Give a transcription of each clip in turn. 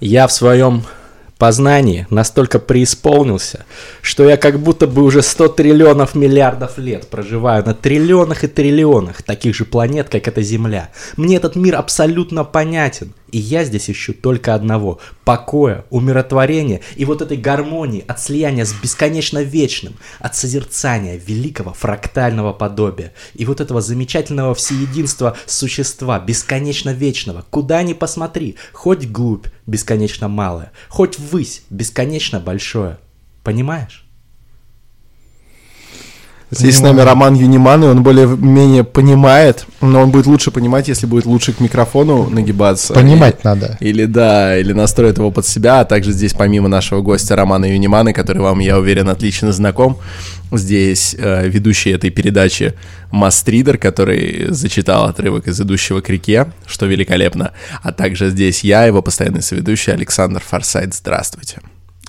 Я в своем познании настолько преисполнился, что я как будто бы уже 100 триллионов миллиардов лет проживаю на триллионах и триллионах таких же планет, как эта Земля. Мне этот мир абсолютно понятен, и я здесь ищу только одного – покоя, умиротворения и вот этой гармонии от слияния с бесконечно вечным, от созерцания великого фрактального подобия и вот этого замечательного всеединства существа, бесконечно вечного. Куда ни посмотри, хоть глубь бесконечно малая, хоть ввысь бесконечно большое. Понимаешь? Здесь с нами Роман Юниман, и он более-менее понимает, но он будет лучше понимать, если будет лучше к микрофону нагибаться. Понимать или, надо. Или да, или настроит его под себя, а также здесь помимо нашего гостя Романа Юнимана, который вам, я уверен, отлично знаком, здесь э, ведущий этой передачи Мастридер, который зачитал отрывок из «Идущего к реке», что великолепно, а также здесь я, его постоянный соведущий Александр Форсайт. Здравствуйте.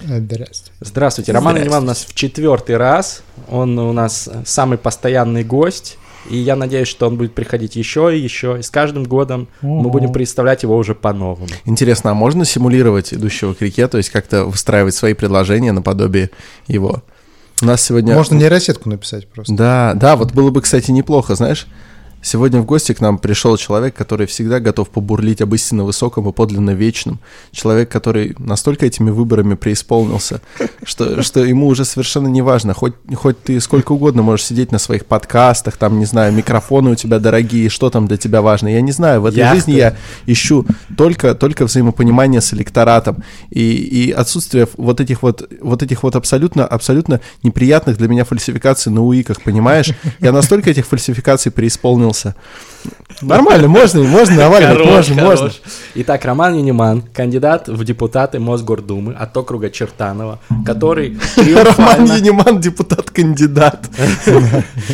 Здравствуйте. Здравствуйте. Роман Аниман у нас в четвертый раз. Он у нас самый постоянный гость. И я надеюсь, что он будет приходить еще и еще. И с каждым годом Ого. мы будем представлять его уже по-новому. Интересно, а можно симулировать идущего к реке, то есть как-то выстраивать свои предложения наподобие его? У нас сегодня... Можно нейросетку написать просто. Да, да, вот было бы, кстати, неплохо, знаешь, Сегодня в гости к нам пришел человек, который всегда готов побурлить об истинно высоком и подлинно вечном. Человек, который настолько этими выборами преисполнился, что, что ему уже совершенно не важно. Хоть, хоть ты сколько угодно можешь сидеть на своих подкастах, там, не знаю, микрофоны у тебя дорогие, что там для тебя важно. Я не знаю, в этой Яхты. жизни я ищу только, только взаимопонимание с электоратом и, и отсутствие вот этих вот, вот этих вот абсолютно, абсолютно неприятных для меня фальсификаций на УИКах, понимаешь? Я настолько этих фальсификаций преисполнил выполнился. Нормально, можно, можно наваливать, можно, можно. Итак, Роман Юниман, кандидат в депутаты Мосгордумы от округа Чертанова, который Роман Юниман, депутат-кандидат.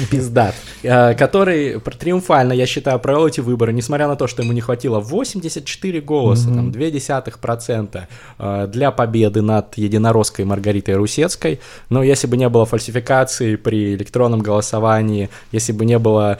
Пиздат. Э, который триумфально, я считаю, провел эти выборы, несмотря на то, что ему не хватило 84 голоса, там, 0,2% э, для победы над единоросской Маргаритой Русецкой. Но если бы не было фальсификации при электронном голосовании, если бы не было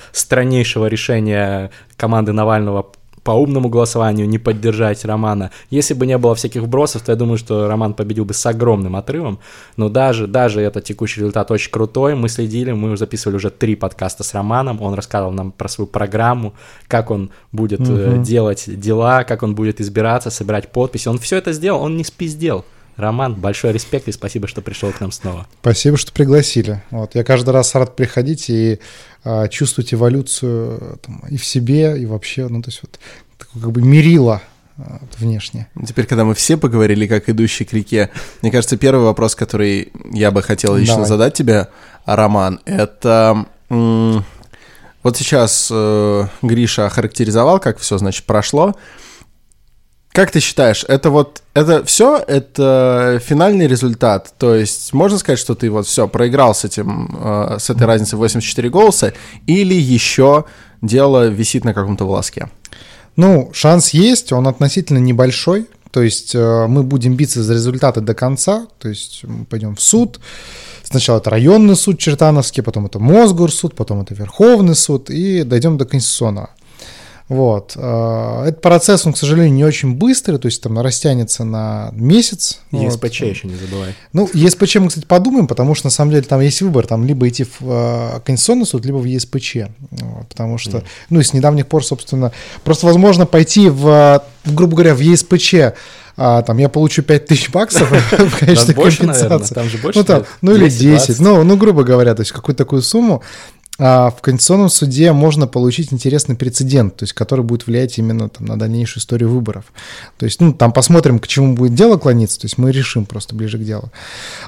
страннейшего решения команды Навального по умному голосованию не поддержать Романа. Если бы не было всяких вбросов, то я думаю, что Роман победил бы с огромным отрывом. Но даже, даже этот текущий результат очень крутой. Мы следили, мы записывали уже три подкаста с Романом. Он рассказывал нам про свою программу, как он будет угу. делать дела, как он будет избираться, собирать подписи. Он все это сделал, он не спиздел. Роман, большой респект и спасибо, что пришел к нам снова. Спасибо, что пригласили. Вот, я каждый раз рад приходить и а, чувствовать эволюцию там, и в себе, и вообще, ну, то есть вот такое как бы мерило а, внешне. Теперь, когда мы все поговорили, как идущий к реке, мне кажется, первый вопрос, который я бы хотел лично Давай. задать тебе, Роман, это вот сейчас э, Гриша охарактеризовал, как все, значит, прошло. Как ты считаешь, это вот, это все, это финальный результат? То есть можно сказать, что ты вот все, проиграл с этим, э, с этой разницей 84 голоса, или еще дело висит на каком-то волоске? Ну, шанс есть, он относительно небольшой, то есть э, мы будем биться за результаты до конца, то есть мы пойдем в суд, Сначала это районный суд Чертановский, потом это Мосгорсуд, потом это Верховный суд, и дойдем до Конституционного. Вот. Э, этот процесс, он, к сожалению, не очень быстрый, то есть там растянется на месяц. ЕСПЧ вот. еще не забывай. Ну, ЕСПЧ мы, кстати, подумаем, потому что, на самом деле, там есть выбор, там либо идти в э, Конституционный суд, либо в ЕСПЧ. Вот, потому что, mm. ну, и с недавних пор, собственно, просто возможно пойти в, грубо говоря, в ЕСПЧ, а, там я получу 5000 баксов в качестве компенсации. Там же больше. Ну, там, ну или 10, ну, ну, грубо говоря, то есть какую-то такую сумму. А в Конституционном суде можно получить интересный прецедент, то есть который будет влиять именно там, на дальнейшую историю выборов. То есть, ну, там посмотрим, к чему будет дело клониться, то есть мы решим просто ближе к делу.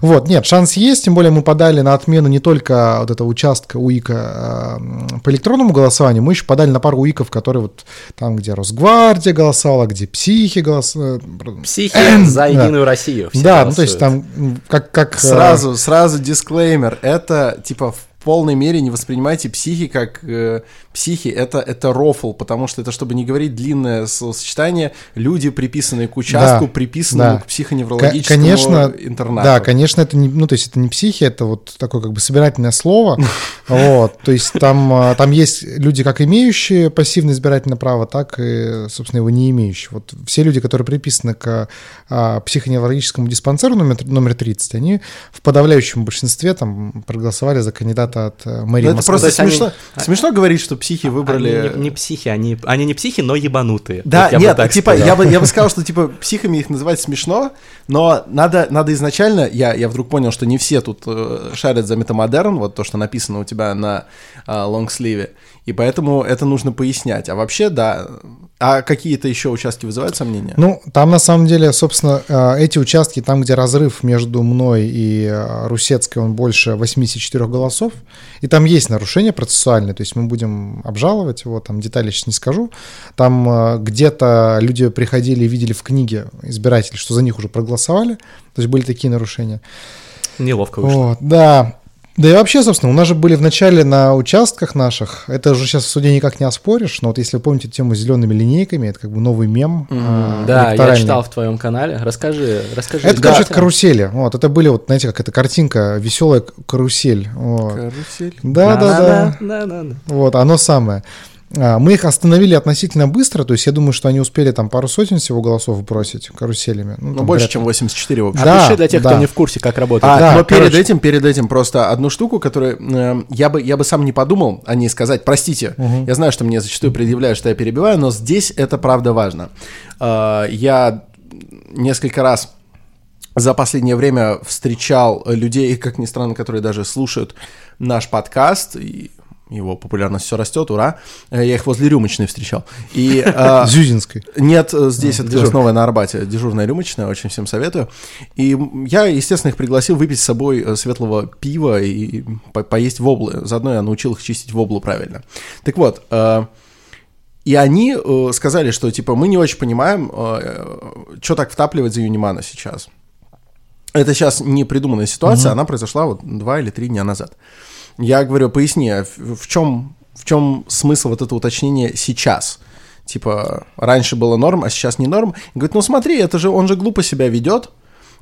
Вот, нет, шанс есть, тем более мы подали на отмену не только вот этого участка УИКа а, по электронному голосованию, мы еще подали на пару УИКов, которые вот там, где Росгвардия голосовала, где психи голосовали. Психи за Единую Россию. Да, ну, то есть там как... как сразу, сразу дисклеймер, это типа полной мере не воспринимайте психи как э, психи, это, это рофл, потому что это, чтобы не говорить длинное словосочетание, люди, приписанные к участку, Да, приписанному да. к психоневрологическому конечно, интернату. Да, конечно, это не, ну, то есть это не психи, это вот такое как бы собирательное слово. Вот, то есть там, а, там есть люди, как имеющие пассивное избирательное право, так и, собственно, его не имеющие. Вот все люди, которые приписаны к а, психоневрологическому диспансеру номер, номер 30, они в подавляющем большинстве там проголосовали за кандидата от э, мэрии Ну, это просто То есть они- смешно, смешно говорить, что психи выбрали... Они не, не психи, они, они не психи, но ебанутые. Да, Вот я бы нет, так типа, сказал. я бы, я бы сказал, что, типа, психами их называть смешно, но надо, надо изначально, я, я вдруг понял, что не все тут э, шарят за метамодерн, вот то, что написано у тебя на э, лонгсливе, и поэтому это нужно пояснять. А вообще, да, а какие-то еще участки вызывают сомнения? Ну, там на самом деле, собственно, э, эти участки, там, где разрыв между мной и э, Русецкой, он больше 84 голосов, и там есть нарушения процессуальные, то есть мы будем обжаловать его, там детали сейчас не скажу. Там э, где-то люди приходили и видели в книге избиратели, что за них уже проголосовали, то есть были такие нарушения. Неловко вышло. Вот, да. Да и вообще, собственно, у нас же были в начале на участках наших, это уже сейчас в суде никак не оспоришь, но вот если вы помните тему с зелеными линейками, это как бы новый мем. а, Да, я читал в твоем канале. Расскажи, расскажи. Это, Да. короче, карусели. Вот, это были, вот, знаете, как эта картинка, веселая карусель. Вот. Карусель. Да, да, да. Да, да, да. Вот, оно самое. А, Мы их остановили относительно быстро, то есть я думаю, что они успели там пару сотен всего голосов бросить каруселями. Ну, там больше, чем 84, в общем. Да, Опиши для тех, да. кто не в курсе, как работает. А, Да, но перед короче. этим, перед этим просто одну штуку, которую э, я, бы, я бы сам не подумал о ней сказать. Простите, я знаю, что мне зачастую предъявляют, что я перебиваю, но здесь это правда важно. Э, я несколько раз за последнее время встречал людей, как ни странно, которые даже слушают наш подкаст, и его популярность все растет, ура. Э, Я их возле рюмочной встречал. И э, Зюзинской. нет, э, здесь это дежур. новая на Арбате, дежурная рюмочная, очень всем советую. И я, естественно, их пригласил выпить с собой э, светлого пива и по- поесть воблы. Заодно я научил их чистить воблу правильно. Так вот, э, и они э, сказали, что, типа, мы не очень понимаем, что так втапливать за Юнимана сейчас. Это сейчас не придуманная ситуация, она произошла вот два или три дня назад. Я говорю, поясни, а в, чем, в чем смысл вот этого уточнения сейчас? Типа, раньше было норм, а сейчас не норм. Говорит, ну смотри, это же, он же глупо себя ведет,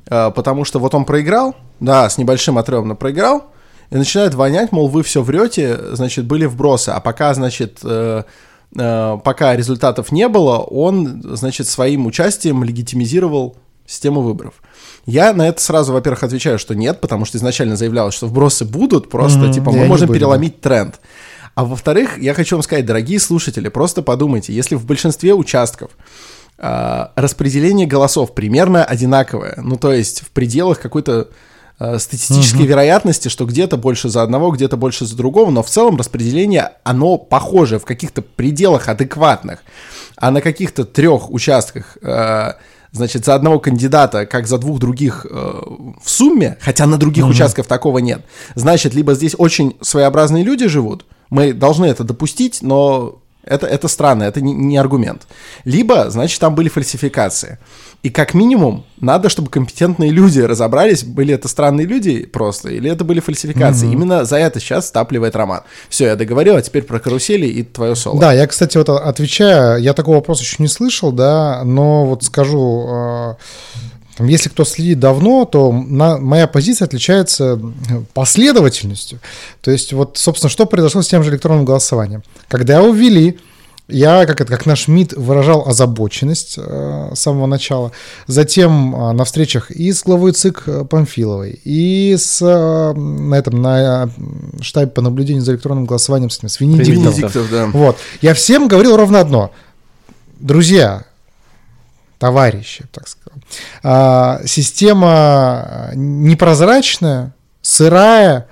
э, потому что вот он проиграл, да, с небольшим отрывом проиграл, и начинает вонять, мол, вы все врете, значит, были вбросы, а пока, значит, э, э, пока результатов не было, он, значит, своим участием легитимизировал систему выборов. Я на это сразу, во-первых, отвечаю, что нет, потому что изначально заявлялось, что вбросы будут, просто, Мгм, типа, мы они можем переломить тренд. А во-вторых, я хочу вам сказать, дорогие слушатели, просто подумайте, если в большинстве участков а, распределение голосов примерно одинаковое, ну, то есть в пределах какой-то а, статистической вероятности, что где-то больше за одного, где-то больше за другого, но в целом распределение, оно похоже в каких-то пределах адекватных, а на каких-то трех участках, э, значит, за одного кандидата, как за двух других э, в сумме, хотя на других участках такого нет, значит, либо здесь очень своеобразные люди живут, мы должны это допустить, но это, это странно, это не, не аргумент. Либо, значит, там были фальсификации. И как минимум, надо, чтобы компетентные люди разобрались, были это странные люди просто, или это были фальсификации. Именно за это сейчас стапливает Роман. Все, я договорил, а теперь про карусели и твое соло. Да, я, кстати, вот отвечаю, я такого вопроса еще не слышал, да, но вот скажу, э, там, если кто следит давно, то на- моя позиция отличается последовательностью. То есть вот, собственно, что произошло с тем же электронным голосованием? Когда его ввели, я, как, это, как наш МИД, выражал озабоченность э, с самого начала. Затем э, на встречах и с главой ЦИК э, Памфиловой, и с, э, на этом, на э, штабе по наблюдению за электронным голосованием с, с. Венедиктов, да. Вот. Я всем говорил ровно одно. Друзья, товарищи, так сказал. а, система непрозрачная, сырая.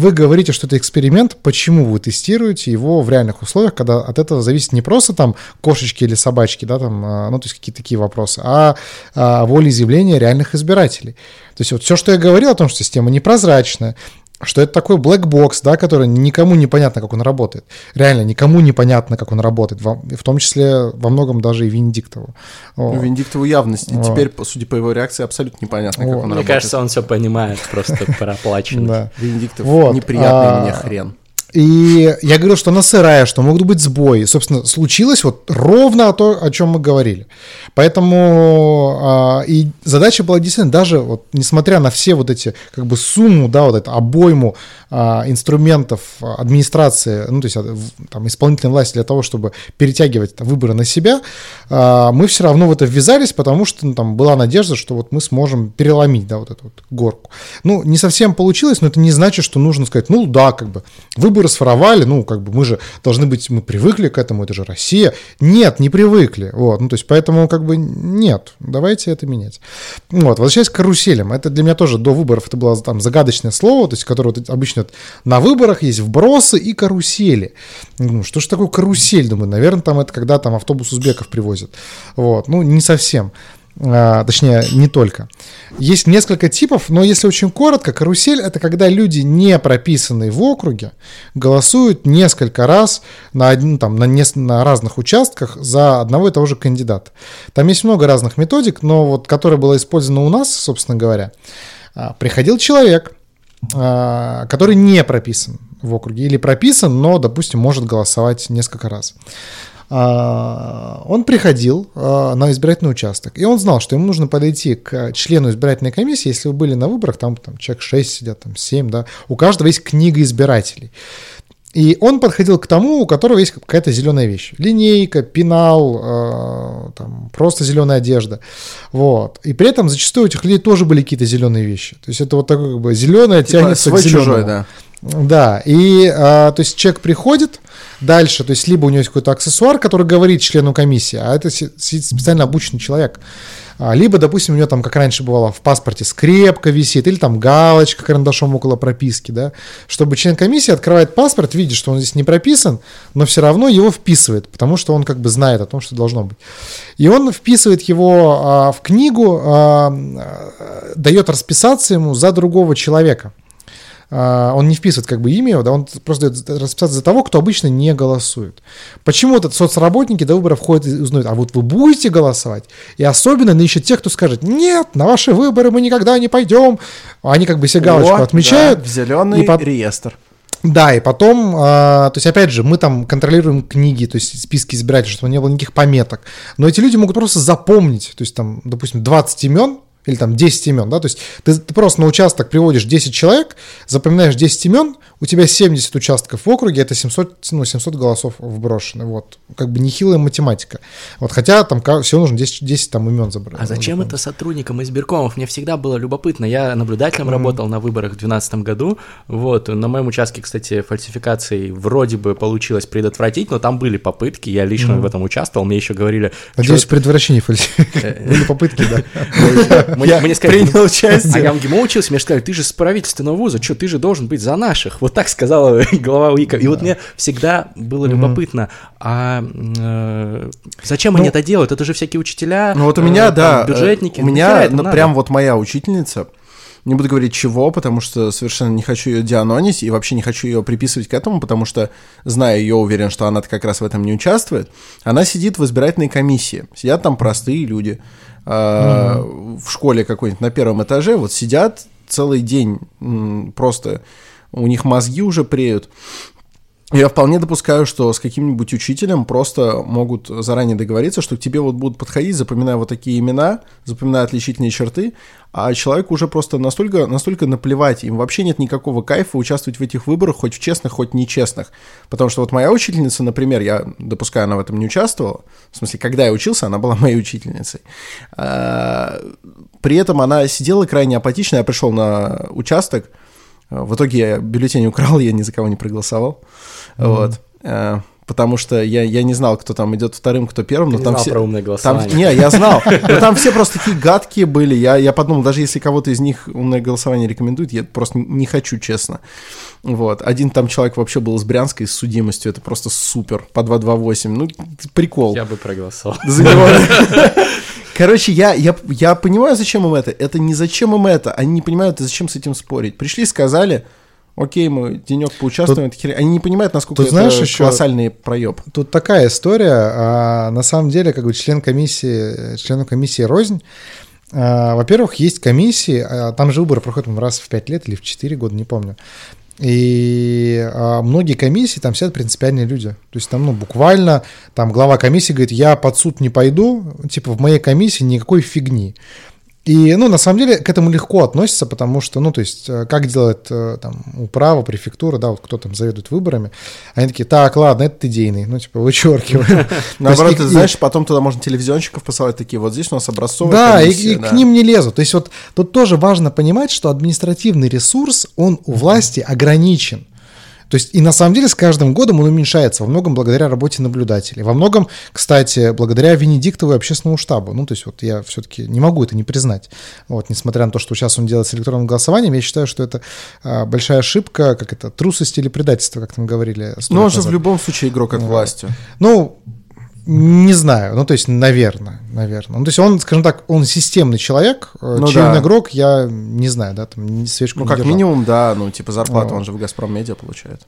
Вы говорите, что это эксперимент. Почему вы тестируете его в реальных условиях, когда от этого зависит не просто там кошечки или собачки, да, там, а, ну, то есть какие-то такие вопросы, а, а волеизъявления реальных избирателей. То есть вот все, что я говорил о том, что система непрозрачная, что это такой black box, да, который никому не понятно, как он работает. Реально, никому не понятно, как он работает, в том числе во многом даже и Венедиктову. Ну, Венедиктову явность. И теперь, судя по его реакции, абсолютно непонятно, как он Мне работает. кажется, он все понимает, просто проплачен. Венедиктов неприятный а, мне хрен. И я говорил, что она сырая, что могут быть сбои. Собственно, случилось вот ровно то, о чем мы говорили. Поэтому а, и задача была действительно даже вот, несмотря на все вот эти как бы сумму, да, вот эту обойму а, инструментов администрации, ну то есть а, там исполнительной власти для того, чтобы перетягивать там, выборы на себя, а, мы все равно в это ввязались, потому что ну, там была надежда, что вот мы сможем переломить, да, вот эту вот горку. Ну не совсем получилось, но это не значит, что нужно сказать, ну да, как бы выборы своровали, ну как бы мы же должны быть, мы привыкли к этому, это же Россия. Нет, не привыкли, вот, ну то есть поэтому как бы нет, давайте это менять. Вот, возвращаясь к каруселям, это для меня тоже до выборов это было там загадочное слово, то есть которое вот обычно на выборах есть вбросы и карусели. Ну, что же такое карусель, думаю, наверное, там это когда там автобус узбеков привозят. Вот, ну не совсем. А, точнее, не только. Есть несколько типов, но если очень коротко, карусель это когда люди, не прописанные в округе, голосуют несколько раз на, один, там, на, нес- на разных участках за одного и того же кандидата. Там есть много разных методик, но вот которая была использована у нас, собственно говоря, а, приходил человек, а, который не прописан в округе или прописан, но, допустим, может голосовать несколько раз. А, Он приходил а, на избирательный участок, и он знал, что ему нужно подойти к члену избирательной комиссии, если вы были на выборах, там, там человек 6 сидят, там 7, да, у каждого есть книга избирателей. И он подходил к тому, у которого есть какая-то зеленая вещь. Линейка, пенал, э, там, просто зеленая одежда. Вот. И при этом зачастую у этих людей тоже были какие-то зеленые вещи. То есть это вот такое как бы зеленое Типа тянется свой к зеленому. чужой, да. Да, и а, то есть человек приходит дальше, то есть либо у него есть какой-то аксессуар, который говорит члену комиссии, а это специально обученный человек, А, либо, допустим, у него там, как раньше бывало, в паспорте скрепка висит, или там галочка карандашом около прописки, да, чтобы член комиссии открывает паспорт, видит, что он здесь не прописан, но все равно его вписывает, потому что он как бы знает о том, что должно быть. И он вписывает его а, в книгу, а, а, дает расписаться ему за другого человека. А, он не вписывает как бы имя, да, он просто дает расписаться за того, кто обычно не голосует. Почему этот соцработники до выборов ходят и узнают, а вот вы будете голосовать? И особенно ищут тех, кто скажет, нет, на ваши выборы мы никогда не пойдем. Они как бы себе галочку О, отмечают. да, в зеленый и пот- реестр. Да, и потом, а, то есть, опять же, мы там контролируем книги, то есть списки избирателей, чтобы не было никаких пометок. Но эти люди могут просто запомнить, то есть, там, допустим, 20 имен, или там 10 имен, да, то есть ты, ты просто на участок приводишь 10 человек, запоминаешь 10 имен, у тебя 70 участков в округе, это 700, ну, 700 голосов вброшены, вот, как бы нехилая математика. Вот, хотя там всего нужно 10, 10 там имен забрать. А зачем это сотрудникам избиркомов? Мне всегда было любопытно. Я наблюдателем работал на выборах в 2012 году. Вот, на моем участке, кстати, фальсификации вроде бы получилось предотвратить, но там были попытки. Я лично в этом участвовал. Мне еще говорили... Надеюсь, «Чё- в предотвращении фальсификации. Были попытки, да. Мне, мне сказали, принял участие. А я в ГИМО учился, мне сказали, ты же с правительственного вуза, что, ты же должен быть за наших. Вот так сказала глава УИКа. И вот мне всегда было любопытно, а э, зачем они Ну, это делают? Это же всякие учителя, Ну вот у э, меня, да, э, бюджетники. у меня ну, прям вот моя учительница, не буду говорить чего, потому что совершенно не хочу ее дианонить и вообще не хочу ее приписывать к этому, потому что, зная ее, уверен, что она как раз в этом не участвует. Она сидит в избирательной комиссии. Сидят там простые люди э, в школе какой-нибудь на первом этаже, вот сидят целый день просто, у них мозги уже преют. Я вполне допускаю, что с каким-нибудь учителем просто могут заранее договориться, что к тебе вот будут подходить, запоминая вот такие имена, запоминая отличительные черты, а человеку уже просто настолько, настолько наплевать, им вообще нет никакого кайфа участвовать в этих выборах, хоть в честных, хоть нечестных. Потому что вот моя учительница, например, я допускаю, она в этом не участвовала, в смысле, когда я учился, она была моей учительницей. А, При этом она сидела крайне апатично, я пришел на участок, в итоге я бюллетень украл, я ни за кого не проголосовал. Вот. Э, Потому что я, я не знал, кто там идет вторым, кто первым. Но Ты там знал все... про умное Там, голосование. не, я знал. Но там все просто такие гадкие были. Я, я подумал, даже если кого-то из них умное голосование рекомендует, я просто не хочу, честно. Вот. Один там человек вообще был из Брянска, и с судимостью. Это просто супер. По 228. Ну, прикол. Я бы проголосовал. За него. Короче, я, я, я понимаю, зачем им это. Это не зачем им это. Они не понимают, зачем с этим спорить. Пришли, сказали, окей, мы денек поучаствуем, Тут- это. Они не понимают, насколько тут это знаешь еще- колоссальный проеб. Тут такая история. а, на самом деле, как бы член комиссии, члену комиссии рознь. А, во-первых, есть комиссии, а, там же выборы проходят раз в 5 лет или в 4 года, не помню. И а, многие комиссии там сидят принципиальные люди. То есть там, ну, буквально, там глава комиссии говорит, я под суд не пойду, типа в моей комиссии никакой фигни. И, ну, на самом деле, к этому легко относится, потому что, ну, то есть, э, как делает э, там управа, префектура, да, вот кто там заведует выборами, они такие, так, ладно, это идейный, ну, типа, вычеркиваем. Наоборот, ты знаешь, потом туда можно телевизионщиков посылать такие, вот здесь у нас образцовая да, и, к ним не лезут. То есть вот тут тоже важно понимать, что административный ресурс, он у власти ограничен. То есть и на самом деле с каждым годом он уменьшается, во многом благодаря работе наблюдателей. Во многом, кстати, благодаря Венедиктову и общественному штабу. Ну, то есть вот я все-таки не могу это не признать. Вот, несмотря на то, что сейчас он делает с электронным голосованием, я считаю, что это а, большая ошибка, как это, трусость или предательство, как там говорили. сто Ну, он же в назад. любом случае игрок от власти. Ну, не знаю, ну то есть, наверное, наверное. Ну то есть он, скажем так, он системный человек, э, Ну чей да. игрок, я не знаю, да, там свечку Ну, как держал. минимум, да, ну, типа зарплату Вот. он же в «Газпром Медиа» получает.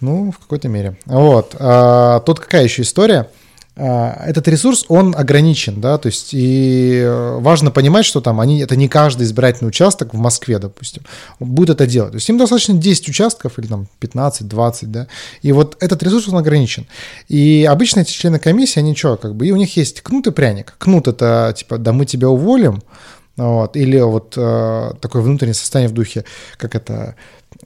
Ну, в какой-то мере. Вот. А, тут какая еще история? А, Этот ресурс, он ограничен, да, то есть и э, важно понимать, что там они, это не каждый избирательный участок в Москве, допустим, будет это делать. То есть им достаточно 10 участков или там 15-20, да, и вот этот ресурс, он ограничен. И обычно эти члены комиссии, они что, как бы, и у них есть кнут и пряник. Кнут это типа, да мы тебя уволим, вот, или вот э, такое внутреннее состояние в духе, как это, э,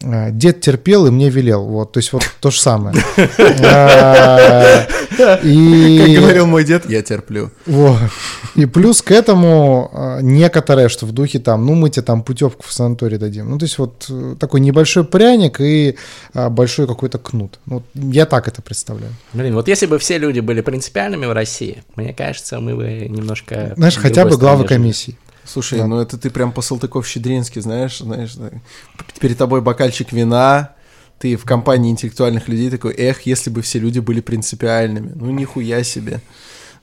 дед терпел и мне велел, вот, то есть вот то же самое. Э, И... Как говорил мой дед, я терплю. Вот. И плюс к этому э, некоторое, что в духе там, ну мы тебе там путевку в санаторий дадим. Ну то есть вот э, такой небольшой пряник и большой какой-то кнут. Ну, вот я так это представляю. Блин, вот если бы все люди были принципиальными в России, мне кажется, мы бы немножко... Знаешь, хотя бы главы комиссии. Слушай, Да. ну это ты прям по Салтыков-Щедрински, знаешь, знаешь, да. перед тобой бокальчик вина, ты в компании интеллектуальных людей такой, эх, если бы все люди были принципиальными. Ну, нихуя себе.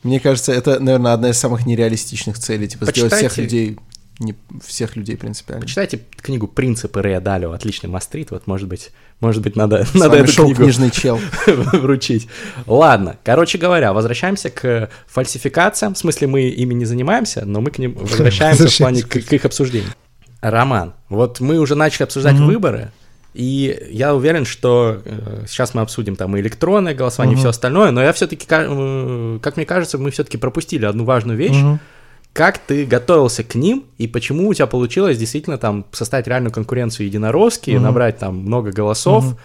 Мне кажется, это, наверное, одна из самых нереалистичных целей, типа сделать всех Почитайте. людей, не всех людей принципиальными. Почитайте книгу «Принципы Рэя Далио», отличный мастрит, вот, может быть, может быть, надо, С надо эту шел книгу книжный чел. вручить. Ладно, короче говоря, возвращаемся к фальсификациям, в смысле мы ими не занимаемся, но мы к ним возвращаемся в плане к, к их обсуждению. Роман, вот мы уже начали обсуждать Мгм. выборы, и я уверен, что э, сейчас мы обсудим там и электронное голосование, и Мгм. все остальное, но я все-таки, как мне кажется, мы все-таки пропустили одну важную вещь. Мгм. Как ты готовился к ним, и почему у тебя получилось действительно там составить реальную конкуренцию единоросски, Мгм. набрать там много голосов? Мгм.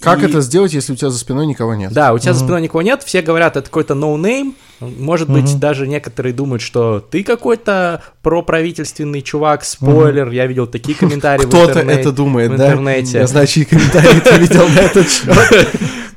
Как И- это сделать, если у тебя за спиной никого нет? Да, у тебя за Мгм. спиной никого нет, все говорят, это какой-то no name. Может быть, Мгм. даже некоторые думают, что ты какой-то проправительственный чувак, спойлер. Я видел такие комментарии в Кто-то интернете. это думает, в да? интернете. Я знаю, чьи комментарии ты видел на этот счет.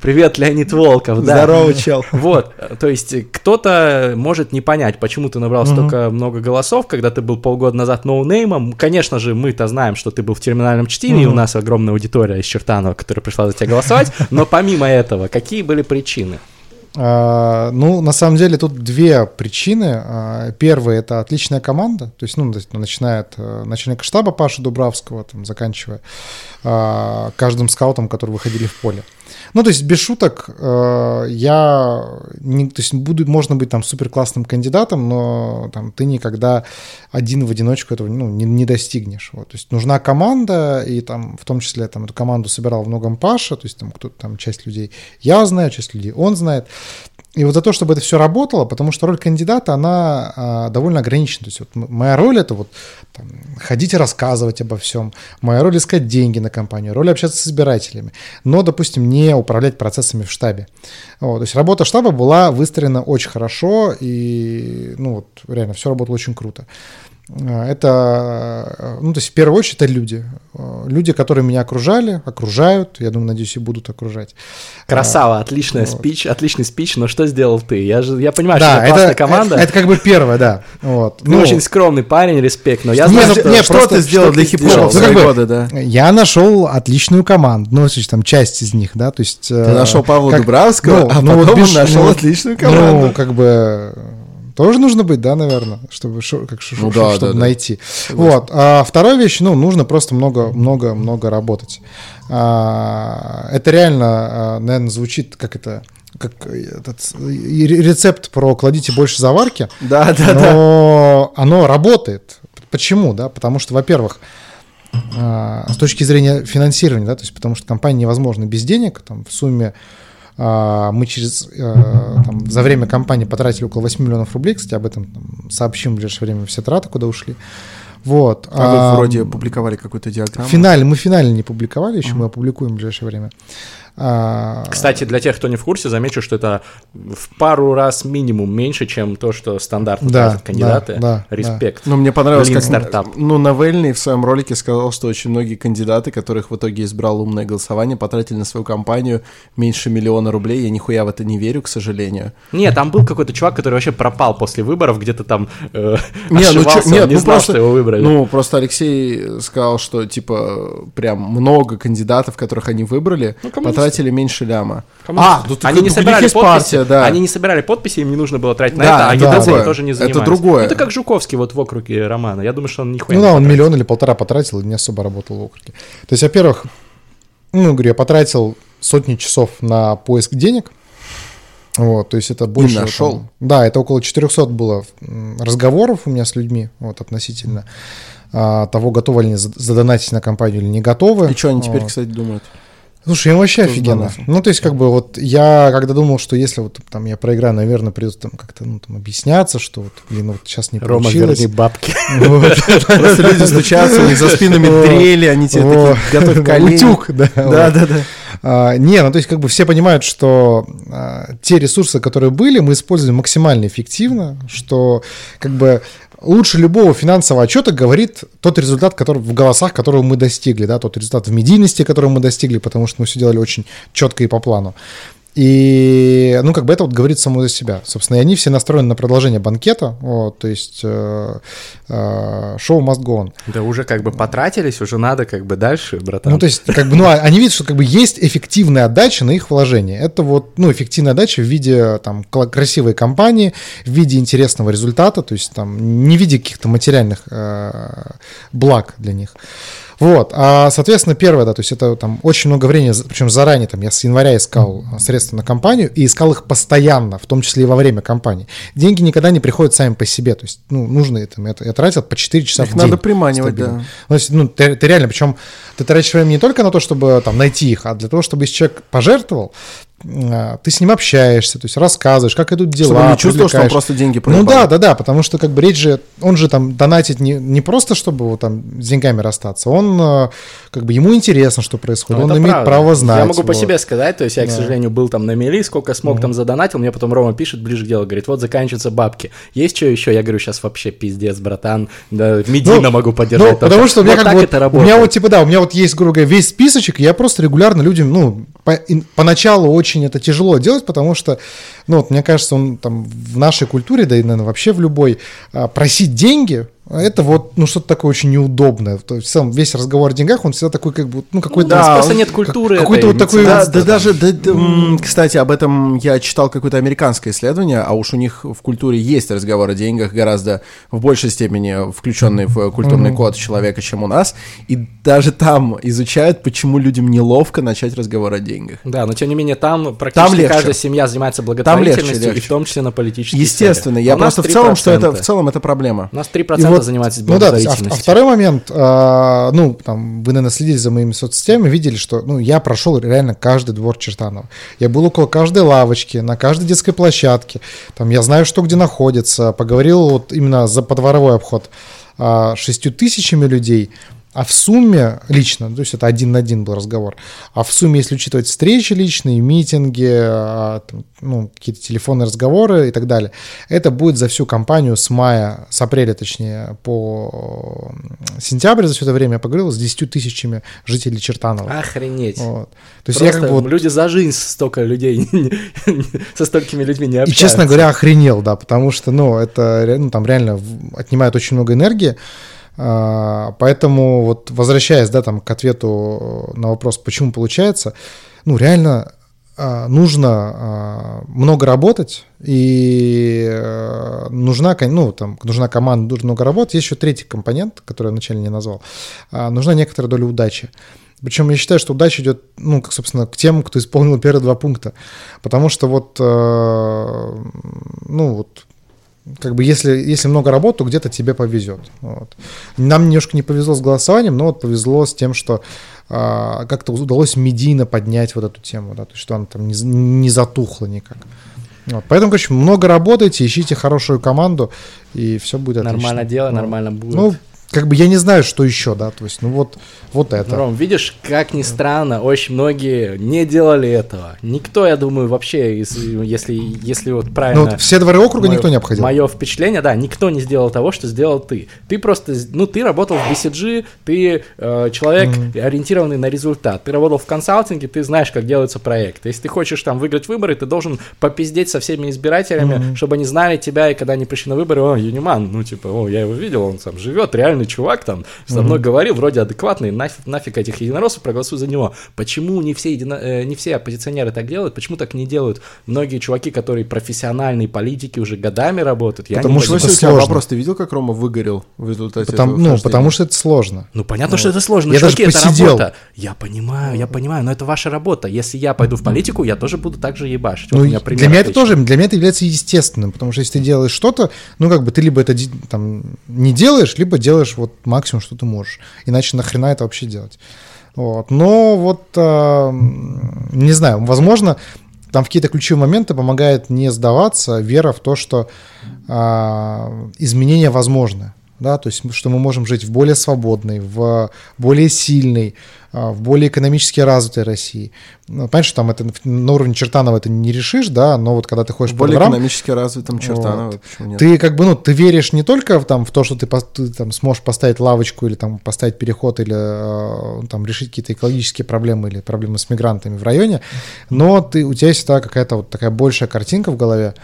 Привет, Леонид Волков, да. Здорово, чел. Вот, то есть кто-то может не понять, почему ты набрал столько много голосов, когда ты был полгода назад ноунеймом. Конечно же, мы-то знаем, что ты был в терминальном чтении, и у нас огромная аудитория из Чертанова, которая пришла за тебя голосовать, но помимо этого, какие были причины? А, Ну, на самом деле тут две причины. А, Первая это отличная команда, то есть, ну, есть, начиная от э, начальника штаба Паши Дубравского, там, заканчивая а, каждым скаутом, которые выходили в поле. Ну, то есть, без шуток, э, я, не, то есть, буду, можно быть там супер классным кандидатом, но там ты никогда один в одиночку этого ну, не, не достигнешь. Вот. То есть, нужна команда, и там, в том числе, там, эту команду собирал в многом Паша, то есть, там, кто-то там, часть людей я знаю, часть людей он знает. И вот за то, чтобы это все работало, потому что роль кандидата, она а, довольно ограничена. То есть вот моя роль это вот там, ходить и рассказывать обо всем. Моя роль искать деньги на компанию, роль общаться с избирателями. Но, допустим, не управлять процессами в штабе. Вот, то есть работа штаба была выстроена очень хорошо, и ну вот реально все работало очень круто. А, Это, ну, то есть в первую очередь это люди. А, Люди, которые меня окружали, окружают, я думаю, надеюсь, и будут окружать. Красава, отличная вот. спич, отличный спич, но что сделал ты? Я же, я понимаю, Да, что это классная команда. это, это как бы первое, да. Вот. Ты очень скромный парень, респект, но я Не, знаю, ну, что... не, что просто ты сделал что для в Ну, как бы, годы, да? Я нашел отличную команду, ну, есть там часть из них, да, то есть... Ты нашел Павла как- Дубравского, ну, а ну, вот потом без- нашел ну, отличную команду. Ну, как бы, Тоже нужно быть, да, наверное, чтобы, шо- как, шо- Ну шо- да, чтобы да, да. найти. Вот. А вторая вещь, ну, нужно просто много, много, много работать. А, это реально, а, наверное, звучит как это, как этот рецепт про кладите больше заварки, Да, да, да. но оно работает. Почему, да? Потому что, во-первых, а, с точки зрения финансирования, да, то есть потому что компания невозможна без денег, там в сумме мы через а, там, за время кампании потратили около 8 миллионов рублей, кстати, об этом там, сообщим в ближайшее время все траты, куда ушли. Вот. А А, вы вроде публиковали какую-то диаграмму. в финале, мы финально не публиковали еще, мы опубликуем в ближайшее время. А, Кстати, для тех, кто не в курсе, замечу, что это в пару раз минимум меньше, чем то, что стандартно Да, кандидаты. да, да, Респект. Ну, мне понравилось, Блин, как стартап. ну, Навельный в своем ролике сказал, что очень многие кандидаты, которых в итоге избрал умное голосование, потратили на свою кампанию меньше миллиона рублей. Я нихуя в это не верю, к сожалению. Нет, там был какой-то чувак, который вообще пропал после выборов, где-то там э, Не, ну, чё- нет, не ну знал, просто, что его выбрали. ну, просто Алексей сказал, что, типа, прям много кандидатов, которых они выбрали, Ну. Потратили меньше ляма. Кому- А, ну, так они не собирали есть подписи, партия, да. они не собирали подписи, им не нужно было тратить на Да, это, а да, другое. тоже не Это занимались. другое. Ну, Это как Жуковский вот в округе Романа. Я думаю, что он нихуя Ну не да, он потратил. миллион или полтора потратил и не особо работал в округе. То есть, во-первых, ну, говорю, я потратил сотни часов на поиск денег. Вот, то есть это больше... нашел? там, да, это около 400 было разговоров у меня с людьми, вот, относительно а, того, готовы ли они за- задонатить на компанию или не готовы. И что они теперь, Вот. кстати, думают? Слушай, им вообще офигенно. Ну, то есть, как бы, вот я когда думал, что если вот там я проиграю, наверное, придется там как-то ну, там, объясняться, что вот, блин, вот сейчас не Рома, получилось. верни бабки. Просто люди стучатся, у них за спинами Вот. дрели, они тебе такие, готовь колени. Утюг, да. Да, да, да. А, Не, ну то есть как бы все понимают, что а, те ресурсы, которые были, мы используем максимально эффективно, что как бы лучше любого финансового отчета говорит тот результат, который в голосах, которого мы достигли, да, тот результат в медийности, которого мы достигли, потому что мы все делали очень четко и по плану. И, ну, как бы это вот говорит само за себя. Собственно, и они все настроены на продолжение банкета, вот, то есть э, э, шоу must go on. Да уже как бы потратились, уже надо как бы дальше, братан. Ну, то есть, как бы, ну, а- они видят, что как бы есть эффективная отдача на их вложение. Это вот, ну, эффективная отдача в виде там красивой компании, в виде интересного результата, то есть там не в виде каких-то материальных э, благ для них. Вот, а, соответственно, первое, да, то есть это там очень много времени, причем заранее, там, я с января искал средства на компанию и искал их постоянно, в том числе и во время кампании. Деньги никогда не приходят сами по себе, то есть, ну, нужно это, я, я тратил по 4 часа Их в день. надо приманивать, стабильно. да. Ну, то есть, ну, ты, ты реально, причем ты тратишь время не только на то, чтобы там найти их, а для того, чтобы если человек пожертвовал, а, ты с ним общаешься, то есть рассказываешь, как идут дела. Чтобы он не чувствовал, что он просто деньги Ну проебал. да, да, да, потому что как бы речь же, он же там донатит не, не просто, чтобы вот, там с деньгами расстаться, он э, как бы ему интересно, что происходит, Ну, он имеет правда. право знать. Я могу по вот. себе сказать, то есть я, к Да. сожалению, был там на мели, сколько смог там задонатил, мне потом Рома пишет ближе к делу, говорит, вот заканчиваются бабки. Есть что еще? Я говорю, сейчас вообще пиздец, братан, да, медийно могу поддержать. Ну, только». потому что у меня Вот как так бы вот- у меня вот типа да, у меня вот есть, грубо говоря, весь списочек, я просто регулярно людям, ну, по- ин- поначалу очень это тяжело делать, потому что, ну, вот мне кажется, он там в нашей культуре, да и, наверное, вообще в любой, а, просить деньги, это вот, ну, что-то такое очень неудобное. То есть, сам весь разговор о деньгах, он всегда такой, как бы, ну, какой-то... у нас Да, просто он нет культуры какой-то этой вот такой Да, да даже, да, да, м, кстати, об этом я читал какое-то американское исследование, а уж у них в культуре есть разговор о деньгах гораздо в большей степени включенный в культурный код человека, чем у нас, и даже там изучают, почему людям неловко начать разговор о деньгах. Да, но тем не менее там практически легче. каждая семья занимается благотворительностью, легче. и в том числе на политических Естественно, целях. я А просто в целом, что это 3%. в целом это проблема. У нас 3% Вот- занимается ну да, то есть, а, а благотворительностью. второй момент, а, ну, там, вы, наверное, следили за моими соцсетями, видели, что, ну, я прошел реально каждый двор Чертанова. Я был около каждой лавочки, на каждой детской площадке, там, я знаю, что где находится, поговорил вот именно за подворовой обход а, шестью тысячами людей, а в сумме лично, то есть это один на один был разговор, а в сумме, если учитывать встречи личные, митинги, а, там, ну, какие-то телефонные разговоры и так далее, это будет за всю кампанию с мая, с апреля точнее, по сентябрь за все это время я поговорил с 10 тысячами жителей Чертанова. Охренеть. Вот. То есть Просто я как бы вот, люди за жизнь столько людей, со столькими людьми не и, общаются. честно говоря, охренел, да, потому что, ну, это ну, там реально отнимает очень много энергии, поэтому вот возвращаясь, да, там к ответу на вопрос, почему получается, ну, реально а, нужно а, много работать, и а, нужна, ну, там, нужна команда, нужно много работать. Есть еще третий компонент, который я вначале не назвал. Нужна некоторая доля удачи. Причем я считаю, что удача идет, ну, как, собственно, к тем, кто исполнил первые два пункта. Потому что вот, ну, вот, как бы если, если много работ, то где-то тебе повезет. Вот. Нам немножко не повезло с голосованием, но вот повезло с тем, что а, как-то удалось медийно поднять вот эту тему, да, то есть что она там не, не затухла никак. Вот. Поэтому, короче, много работайте, ищите хорошую команду, и все будет отлично. Нормально дело, ну, нормально будет. Ну, как бы я не знаю, что еще, да, то есть, ну вот, вот это. Ром, видишь, как ни странно, очень многие не делали этого. Никто, я думаю, вообще, если, если вот правильно... Ну, все дворы округа мое, никто не обходил. Мое впечатление, да, никто не сделал того, что сделал ты. Ты просто, ну, ты работал в BCG, ты э, человек, mm-hmm. ориентированный на результат. Ты работал в консалтинге, ты знаешь, как делаются проекты. Если ты хочешь там выиграть выборы, ты должен попиздеть со всеми избирателями, mm-hmm. чтобы они знали тебя, и когда они пришли на выборы, о, Юниман, ну, типа, о, я его видел, он там живет, реальный чувак там, со мной mm-hmm. говорил, вроде адекватный, нафиг, нафиг этих единороссов, проголосую за него. Почему не все, едино, э, не все оппозиционеры так делают? Почему так не делают многие чуваки, которые профессиональные политики уже годами работают? Я потому что это сложно. вопрос, ты видел, как Рома выгорел в результате потому, этого Ну, потому что это сложно. Ну, понятно, вот. что это сложно. Я чуваки, даже посидел. это работа. Я понимаю, я понимаю, но это ваша работа. Если я пойду в политику, я тоже буду так же ебашить. Ну, вот для меня это тоже, для меня это является естественным, потому что если ты делаешь что-то, ну, как бы ты либо это там не делаешь, либо делаешь вот максимум, что ты можешь. Иначе нахрена это вообще делать? Вот. Но вот, э, не знаю, возможно, там в какие-то ключевые моменты помогает не сдаваться, вера в то, что э, изменения возможны да, то есть что мы можем жить в более свободной, в более сильной, а, в более экономически развитой России. Ну, понимаешь, что там это на уровне Чертанова это не решишь, да, но вот когда ты ходишь в более по экономически развитом Чертанова, вот, ты как бы, ну, ты веришь не только в, там, в то, что ты, ты там сможешь поставить лавочку или там поставить переход или а, там решить какие-то экологические проблемы или проблемы с мигрантами в районе, но ты, у тебя есть всегда какая-то вот такая большая картинка в голове,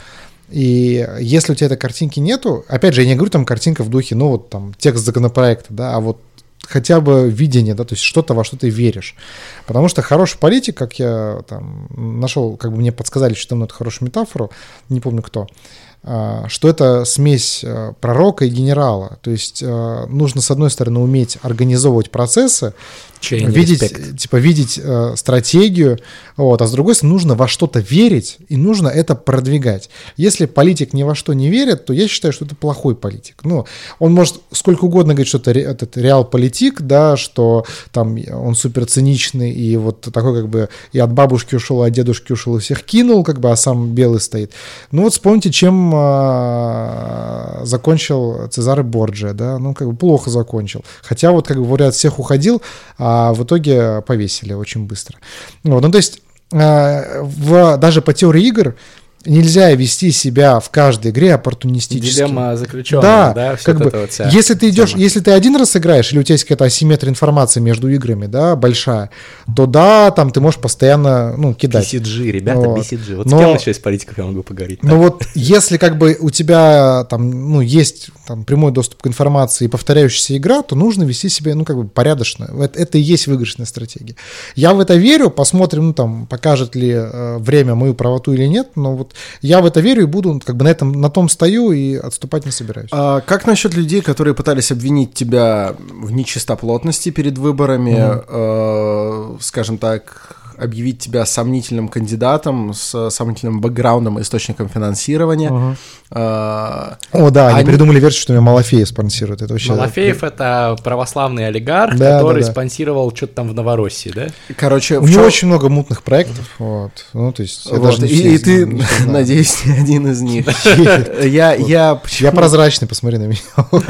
и если у тебя этой картинки нету, опять же, я не говорю там картинка в духе, ну вот там текст законопроекта, да, а вот хотя бы видение, да, то есть что-то, во что ты веришь. Потому что хороший политик, как я там нашел, как бы мне подсказали, что там это хорошую метафору, не помню кто, что это смесь а, пророка и генерала. То есть а, нужно, с одной стороны, уметь организовывать процессы, видеть, типа, видеть э, стратегию, вот, а с другой стороны, нужно во что-то верить, и нужно это продвигать. Если политик ни во что не верит, то я считаю, что это плохой политик. Ну, он может сколько угодно говорить, что это этот реал-политик, да, что там он супер циничный, и вот такой как бы и от бабушки ушел, и от дедушки ушел, и всех кинул, как бы, а сам белый стоит. Ну вот вспомните, чем э, закончил Цезарь Борджия, да, ну как бы плохо закончил. Хотя вот как бы говорят, всех уходил, а а в итоге повесили очень быстро. Вот, ну, то есть э, в, даже по теории игр нельзя вести себя в каждой игре оппортунистически. Дилемма заключенная, да, да как бы, вот если ты идешь, тема. если ты один раз играешь, или у тебя есть какая-то асимметрия информации между играми, да, большая, то да, там ты можешь постоянно, ну, кидать. BCG, ребята, вот. BCG. Вот Но, с кем еще из политиков я могу поговорить? Ну вот, если как бы у тебя там, ну, есть там прямой доступ к информации и повторяющаяся игра, то нужно вести себя, ну, как бы порядочно. Это, это и есть выигрышная стратегия. Я в это верю, посмотрим, ну, там, покажет ли э, время мою правоту или нет, но вот я в это верю и буду как бы на этом, на том стою и отступать не собираюсь. А как насчет людей, которые пытались обвинить тебя в нечистоплотности перед выборами, mm-hmm. э, скажем так, объявить тебя сомнительным кандидатом с сомнительным бэкграундом и источником финансирования. Угу. А, О, да, они, они придумали версию, что меня Малафеев спонсирует. Это вообще... Малафеев — это православный олигарх, да, который да, да. спонсировал что-то там в Новороссии, да? Короче, у него очень много мутных проектов, вот. Ну, то есть... Вот, и, и ты, не надеюсь, не один из них. Я, я, я прозрачный, посмотри на меня.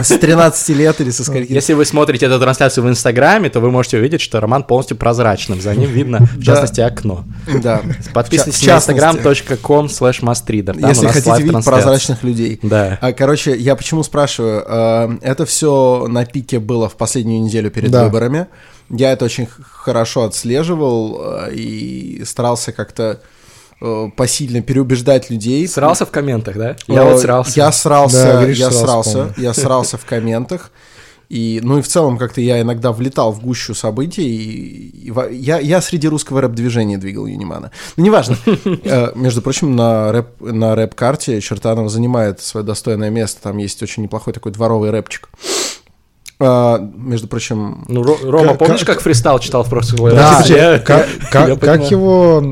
С 13 лет или со скольки? Если вы смотрите эту трансляцию в Инстаграме, то вы можете увидеть, что Роман полностью прозрачным. За ним видно, в частности, окно. Да. Подписывайтесь на instagram.com slash mastrider. Если хотите видеть прозрачных людей. Да. А, короче, я почему спрашиваю? А, это все на пике было в последнюю неделю перед выборами. Я это очень хорошо отслеживал а, и старался как-то посильно переубеждать людей. Срался в комментах, да? Я вот срался. Я срался, да, я срался, я срался в комментах. И, ну и в целом как-то я иногда влетал в гущу событий, и, и я, я среди русского рэп-движения двигал Юнимана. Ну, неважно. Э, Между прочим, на, рэп, на рэп-карте Чертанов занимает свое достойное место. Там есть очень неплохой такой дворовый рэпчик. А, между прочим, Ну, Ро- Рома, помнишь, как- как фристайл читал в прошлый Да, раз? Я- как, как- я как его...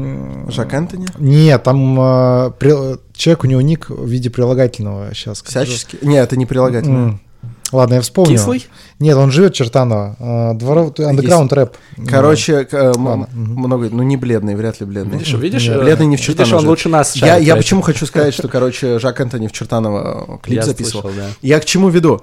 Жак Энтони? Нет, там э, при- человек, у него ник в виде прилагательного сейчас. Всячески? Не, это не прилагательное. Ладно, я вспомнил. Кислый? Нет, он живет Чертанова. Э, Дворов... Андеграунд рэп. Короче, к- э, м- Ладно, много, ну не бледный, вряд ли бледный. Видишь, видишь, Нет, э, Бледный не в видишь, Чертаново он живет. лучше нас Я, я почему хочу сказать, что, короче, Жак Энтони в Чертаново клип Я записывал. слышал, да. Я к чему веду?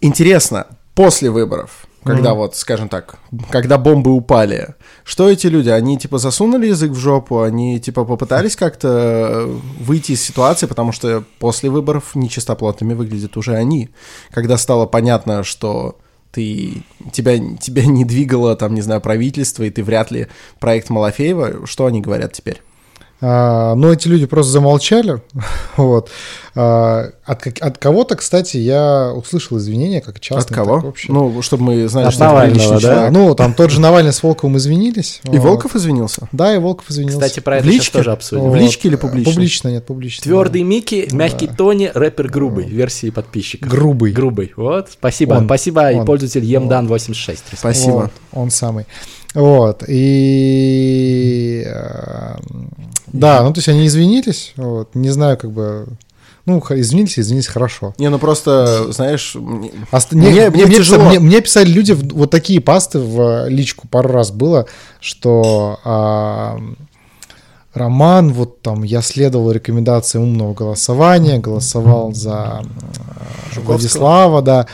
Интересно, после выборов, когда вот, скажем так, когда бомбы упали, что эти люди, они типа засунули язык в жопу, они типа попытались как-то выйти из ситуации, потому что после выборов нечистоплотными выглядят уже они. Когда стало понятно, что ты, тебя, тебя не двигало, там, не знаю, правительство, и ты вряд ли проект Малафеева, что они говорят теперь? А, но эти люди просто замолчали. вот. А, от, от кого-то, кстати, я услышал извинения, как часто. От кого? так вообще. Ну, чтобы мы знали, От что это Навального, приличный да? человек. Ну, там тот же Навальный с Волковым извинились. И Вот. Волков извинился? Да, и Волков извинился. Кстати, про это сейчас личке? тоже обсудим. В личке или публично? Публично, нет, публично. Твердый Микки, мягкий Тони, рэпер грубый, версии подписчиков. Грубый. Грубый. Вот, спасибо. Он. Спасибо, и Он. пользователь Емдан86. Спасибо. Вот, он самый. Вот. И э, да, ну то есть они извинились. Вот. Не знаю, как бы. Ну, извинились, извинились хорошо. Не, ну просто, знаешь, мне- Ост- Мне- не- мне мне, тяжело. писали, мне- мне писали люди вот такие пасты в э, личку пару раз было, что а, Роман, вот там я следовал рекомендациям умного голосования, голосовал за э, Владислава, да,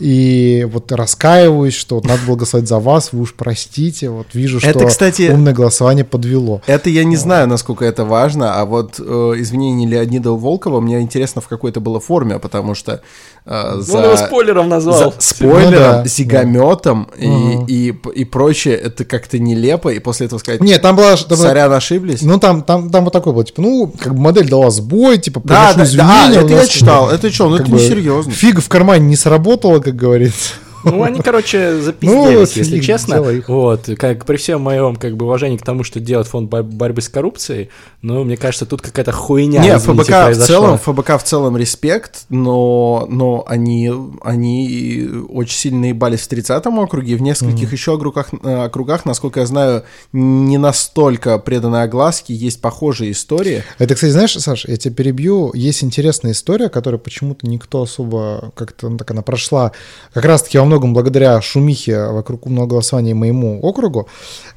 и вот раскаиваюсь, что вот надо было голосовать за вас, вы уж простите, вот вижу, что Это, кстати- умное голосование подвело. это я не знаю, насколько это важно, а вот э, извинение Леонида Волкова мне интересно, в какой это было форме, потому что э, за... он его спойлером назвал. за спойлером, Ну да, зигометом Мгм. и, и, и прочее, это как-то нелепо, и после этого сказать, Нет, там была... там сорян, ошиблись. Ну, там, там, там вот такой был, типа, ну, как бы модель дала сбой, типа, да, да, да, извинения, это у я нас, читал, это что, ну это бы, несерьезно. Фига в кармане не сработала, как говорится. Ну, они, короче, Ну, запизделись, вот если их честно. Вот, как при всем моем как бы уважении к тому, что делает фонд бо- борьбы с коррупцией, но мне кажется, тут какая-то хуйня, Не, извините, ФБК в произошла. целом, ФБК в целом респект, но, но они, они очень сильно наебались в 30-м округе, и в нескольких еще округах, э, округах, насколько я знаю, не настолько преданной огласке, есть похожие истории. Это, кстати, знаешь, Саш, я тебя перебью. Есть интересная история, которая почему-то никто особо как-то ну, так она прошла. Как раз-таки во многом благодаря шумихе вокруг умного голосования моему округу.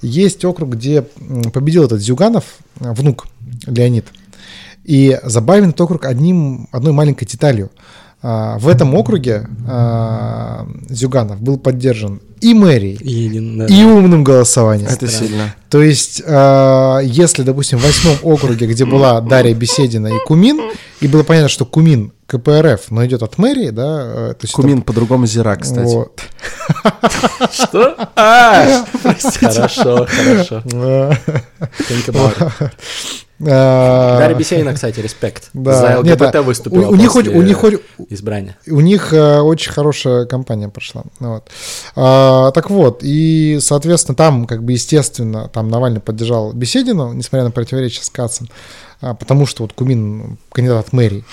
Есть округ, где победил этот Зюганов, э, внук Леонид. И забавен этот округ одним, одной маленькой деталью. А, В этом округе а, Зюганов был поддержан и мэрией, И, да. и умным голосованием. Это сильно. То есть, э, если, допустим, в восьмом округе, где была Дарья Беседина и Кумин, и было понятно, что Кумин КПРФ, но идет от мэрии, да, э, то есть Кумин по-другому Зира, это- кстати. вот. Что? А, Хорошо, хорошо. Э, Дарья Бесейна, кстати, респект. да. За ЛГБТ а, выступила у, у них у них избрания. у них э, очень хорошая кампания прошла. Ну Вот. А, так вот, и, соответственно, там, как бы, естественно, там Навальный поддержал Беседину, несмотря на противоречие с Кацем, а, потому что вот Кумин кандидат от мэрии,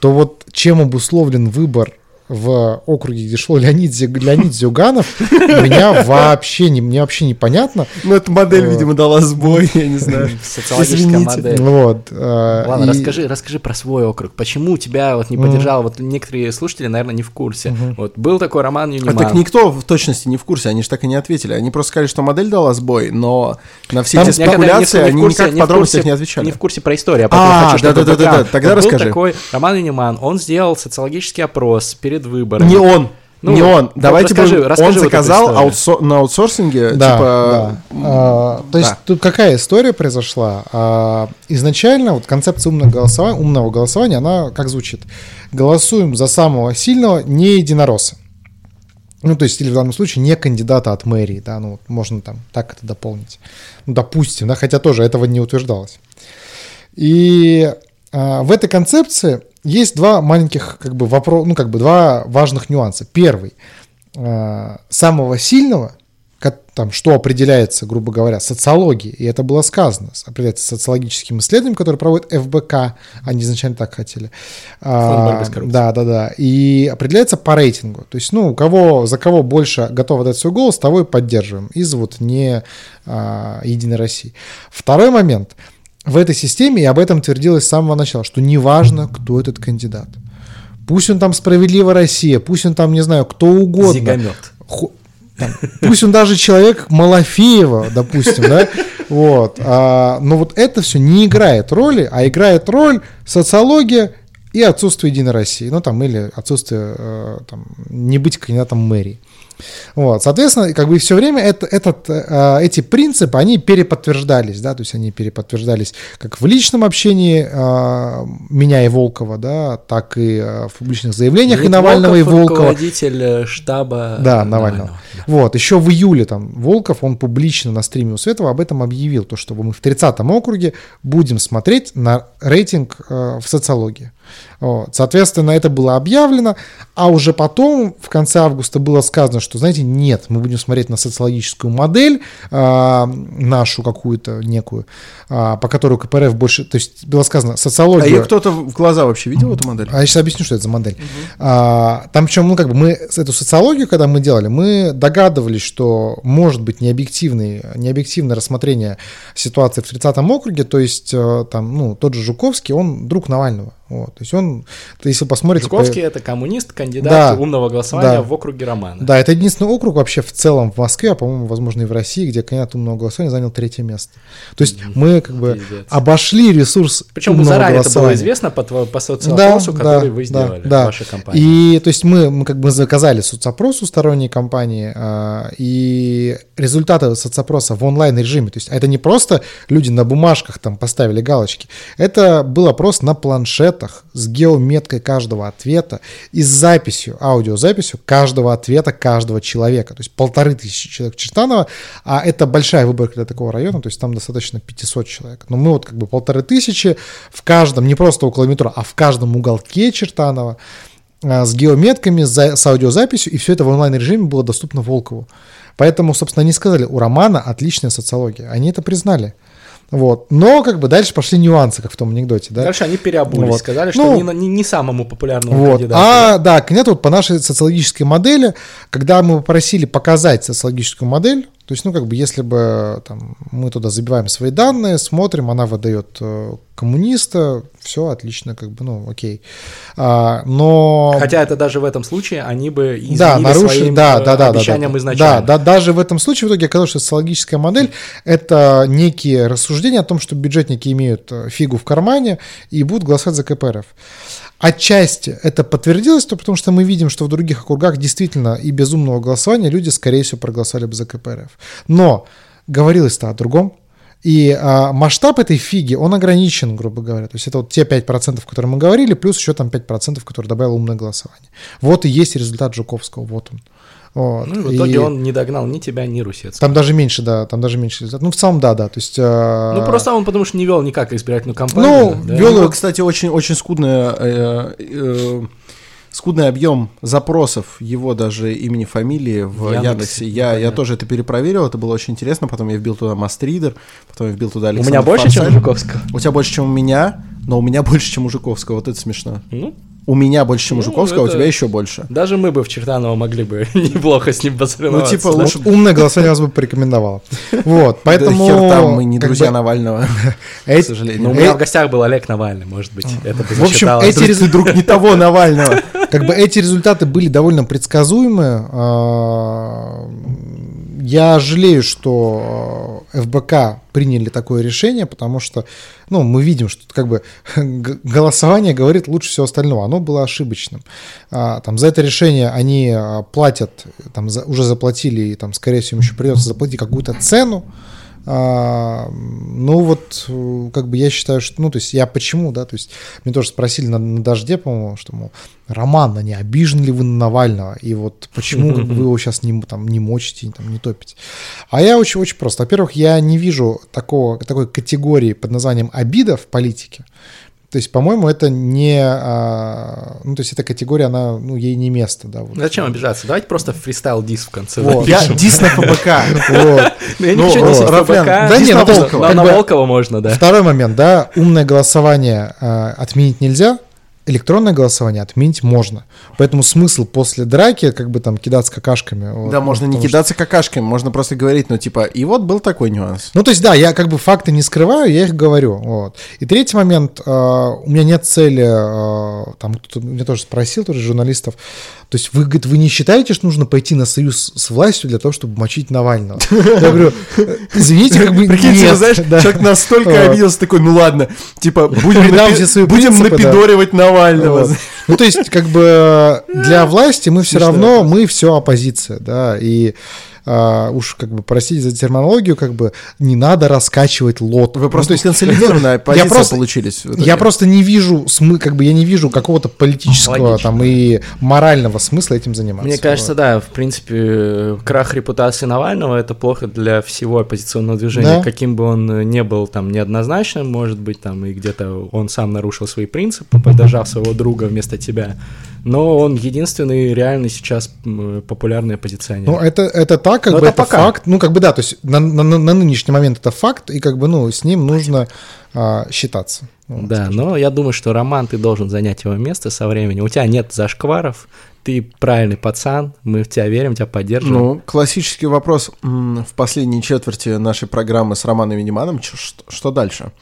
то вот чем обусловлен выбор в округе, где шел Леонид, Леонид Зюганов, меня вообще не, мне вообще непонятно. Ну, эта модель, Вот. видимо, дала сбой, я не знаю. Социологическая модель. Вот. э, Ладно, расскажи, расскажи про свой округ. Почему тебя вот не поддержал? Вот некоторые слушатели, наверное, не в курсе. Вот был такой Роман А Юниман. так никто в точности не в курсе, они же так и не ответили. Они просто сказали, что модель дала сбой, но на все эти спекуляции они никак в подробностях не отвечали. Не в курсе про историю, а поэтому А, хочу, чтобы да-да-да-да-да, бэкграунд. тогда Вот расскажи. Был такой Роман Юниман, он сделал социологический опрос перед выборами. Не он. Ну, не он. вот Давайте расскажи- будем- расскажи Он вот заказал аутсо- на аутсорсинге, Да, типа... да. А, то есть да. тут какая история произошла? А, изначально вот концепция умного голосования, умного голосования, она как звучит? Голосуем за самого сильного не единоросса. Ну, то есть, или в данном случае не кандидата от мэрии, да, ну, можно там так это дополнить. Ну, допустим, да, хотя тоже этого не утверждалось. И а, в этой концепции есть два маленьких, как бы, вопроса, ну, как бы, два важных нюанса. Первый. э, самого сильного, там, что определяется, грубо говоря, социологией, и это было сказано, определяется социологическим исследованием, которое проводит ФБК, они изначально так хотели. А. Да, да, да. И определяется по рейтингу. То есть, ну, у кого, за кого больше готовы дать свой голос, того и поддерживаем. Из вот не а, Единой России. Второй момент. В этой системе, и об этом твердилось с самого начала, что неважно, кто этот кандидат. Пусть он там «Справедливая Россия», пусть он там, не знаю, кто угодно. Зигомет. Ху- там, пусть он даже человек Малафеева, допустим, да, вот, а, но вот это все не играет роли, а играет роль социология и отсутствие Единой России, ну там, или отсутствие, э, там, не быть кандидатом мэрии. Вот, соответственно, как бы все время это, этот, э, эти принципы, они переподтверждались, да, то есть они переподтверждались как в личном общении э, меня и Волкова, да, так и э, в публичных заявлениях и Леонид Навального, и Волков, Волкова. руководитель штаба Да, э, Навального. да. Вот, еще в июле там Волков, он публично на стриме у Светова об этом объявил, то, что мы в 30-м округе будем смотреть на рейтинг э, в социологии. Вот. Соответственно, это было объявлено, а уже потом, в конце августа, было сказано, что, знаете, нет, мы будем смотреть на социологическую модель, э, нашу какую-то некую, э, по которой КПРФ больше... То есть было сказано, А социология... ее кто-то в глаза вообще видел, эту модель? А я сейчас объясню, что это за модель. А, там причем, ну, как бы мы эту социологию, когда мы делали, мы догадывались, что может быть необъективный, необъективное рассмотрение ситуации в 30-м округе, то есть э, там, ну, тот же Жуковский, он друг Навального. Вот, то есть он, то если посмотрите... по- Жуковский это коммунист, кандидат Да. умного голосования Да. в округе Романа. Да, это единственный округ вообще в целом в Москве, а по-моему, возможно, и в России, где кандидат умного голосования занял третье место. То есть мы как бы Пиздец. обошли ресурс Причем умного заранее это было голосования. известно по, тво- по соцопросу, который вы сделали в вашей компании. И то есть мы, мы как бы заказали соцопрос у сторонней компании, а, и результаты соцопроса в онлайн режиме, то есть это не просто люди на бумажках там поставили галочки, это был опрос на планшетах с геометкой каждого ответа и с записью, аудиозаписью каждого ответа каждого человека, то есть полторы тысячи человек в Чертаново, а это большая выборка для такого района, то есть там достаточно 500 человек. Но мы вот как бы полторы тысячи в каждом, не просто около метро, а в каждом уголке Чертанова с геометками, с аудиозаписью, и все это в онлайн-режиме было доступно Волкову. Поэтому, собственно, они сказали, у Романа отличная социология. Они это признали. Вот. Но как бы дальше пошли нюансы, как в том анекдоте. Да? Дальше они переобулись, Вот. сказали, что Ну, не, не, не самому популярному Вот. кандидату. А, да, кандидат вот по нашей социологической модели, когда мы попросили показать социологическую модель, то есть, ну, как бы, если бы там, мы туда забиваем свои данные, смотрим, она выдает э, коммуниста, все отлично, как бы, ну, окей. А, но... Хотя это даже в этом случае они бы изменили Да, нарушили, своим да, э, да, да, да, обещаниям да, изначально. Да, да, даже в этом случае в итоге оказалось, что социологическая модель – это некие рассуждения о том, что бюджетники имеют э, фигу в кармане и будут голосовать за КПРФ. Отчасти это подтвердилось, то потому что мы видим, что в других округах действительно и без умного голосования люди, скорее всего, проголосовали бы за КПРФ. Но говорилось-то о другом. И а, масштаб этой фиги, он ограничен, грубо говоря. То есть это вот те 5%, о которых мы говорили, плюс еще там 5%, которые добавил умное голосование. Вот и есть результат Жуковского, вот он. Вот. Ну, и в итоге И он не догнал ни тебя, ни Русец. Там даже меньше, да, там даже меньше результат. Ну, в целом, да, да. То есть... а, Ну, просто он потому что не вел никак избирательную кампанию. Ну, да. вел- У него, кстати, очень, очень скудная, э, э, скудный объем запросов его даже имени, фамилии в Яндексе, Яндексе. Я, я тоже это перепроверил, это было очень интересно. Потом я вбил туда Мастридер, потом я вбил туда У Александр меня больше, чем у. Жуковского. У тебя больше, чем у меня, но у меня больше, чем у Жуковского. Вот это смешно. Ну, У меня больше, чем у Ну, Жуковского, а у это- тебя еще больше. даже мы бы в Чертаново могли бы неплохо с ним Ну, посоревноваться. типа, да? лучше Вот умное голосование вас бы порекомендовало. Вот, поэтому... Да хер там, мы не друзья Навального, к сожалению. Ну, у меня в гостях был Олег Навальный, может быть, это бы В общем, эти Ты друг не того Навального. Как бы эти результаты были довольно предсказуемы. А, Я жалею, что э, ФБК приняли такое решение, потому что, ну, мы видим, что как бы голосование говорит лучше всего остального. Оно было ошибочным. А, Там за это решение они а, платят, там за- уже заплатили, и там, скорее всего, им еще придется заплатить какую-то цену. А, ну вот, как бы я считаю, что, ну, то есть я почему, да, то есть мне тоже спросили на, на дожде, по-моему, что, мол, Роман, а не обижены ли вы на Навального, и вот почему как бы, вы его сейчас не, там, не мочите, там, не топите. А я очень-очень просто. Во-первых, я не вижу такого, такой категории под названием обида в политике, То есть, по-моему, это не... а, ну, то есть, эта категория, она, ну, ей не место, да. вот. Зачем обижаться? Давайте просто фристайл дис в конце Вот. Я дис на ФБК. Ну, я не Ну, хочу дисить Рафлян, ФБК. да не, на Волкова. На Волкова можно, да. Второй момент, да, умное голосование а, отменить нельзя, электронное голосование отменить можно. Поэтому смысл после драки как бы там кидаться какашками. вот, Да, ну, можно не потому что- кидаться какашками, можно просто говорить, ну, типа, и вот был такой нюанс. Ну, то есть, да, я как бы факты не скрываю, я их говорю. Вот. И третий момент, э, у меня нет цели, э, там кто-то меня тоже спросил, тоже журналистов, то есть вы, говорит, вы не считаете, что нужно пойти на союз с властью для того, чтобы мочить Навального? Я говорю, «Э, извините, как бы Прикинь, нет. ты знаешь, человек настолько Вот. обиделся, такой, ну ладно, типа, будем, напидоривать Навального. Вот. Ну, то есть, как бы для власти мы все равно, мы все оппозиция, да, и а, уж как бы, простите за терминологию, как бы не надо раскачивать лот. Вы Ну, просто то есть, консолидированная позиция просто- получились. Я просто не вижу смы, как бы я не вижу какого-то политического Логично. там и морального смысла этим заниматься. Мне кажется, Вот. да, в принципе, крах репутации Навального это плохо для всего оппозиционного движения, Да. каким бы он не был там неоднозначным, может быть, там и где-то он сам нарушил свои принципы, поддержав своего друга вместо тебя. Но он единственный реальный сейчас популярный оппозиционер. Ну, это, это так, как Но бы это это, пока. факт. Ну, как бы да, то есть на, на- на- на нынешний момент это факт, и как бы, ну, с ним нужно а, считаться. Вот. Да, но я думаю, что Роман, ты должен занять его место со временем. У тебя нет зашкваров, ты правильный пацан, мы в тебя верим, тебя поддерживаем. Ну, классический вопрос в последней четверти нашей программы с Романом Вениманом. Чё- Что, что дальше?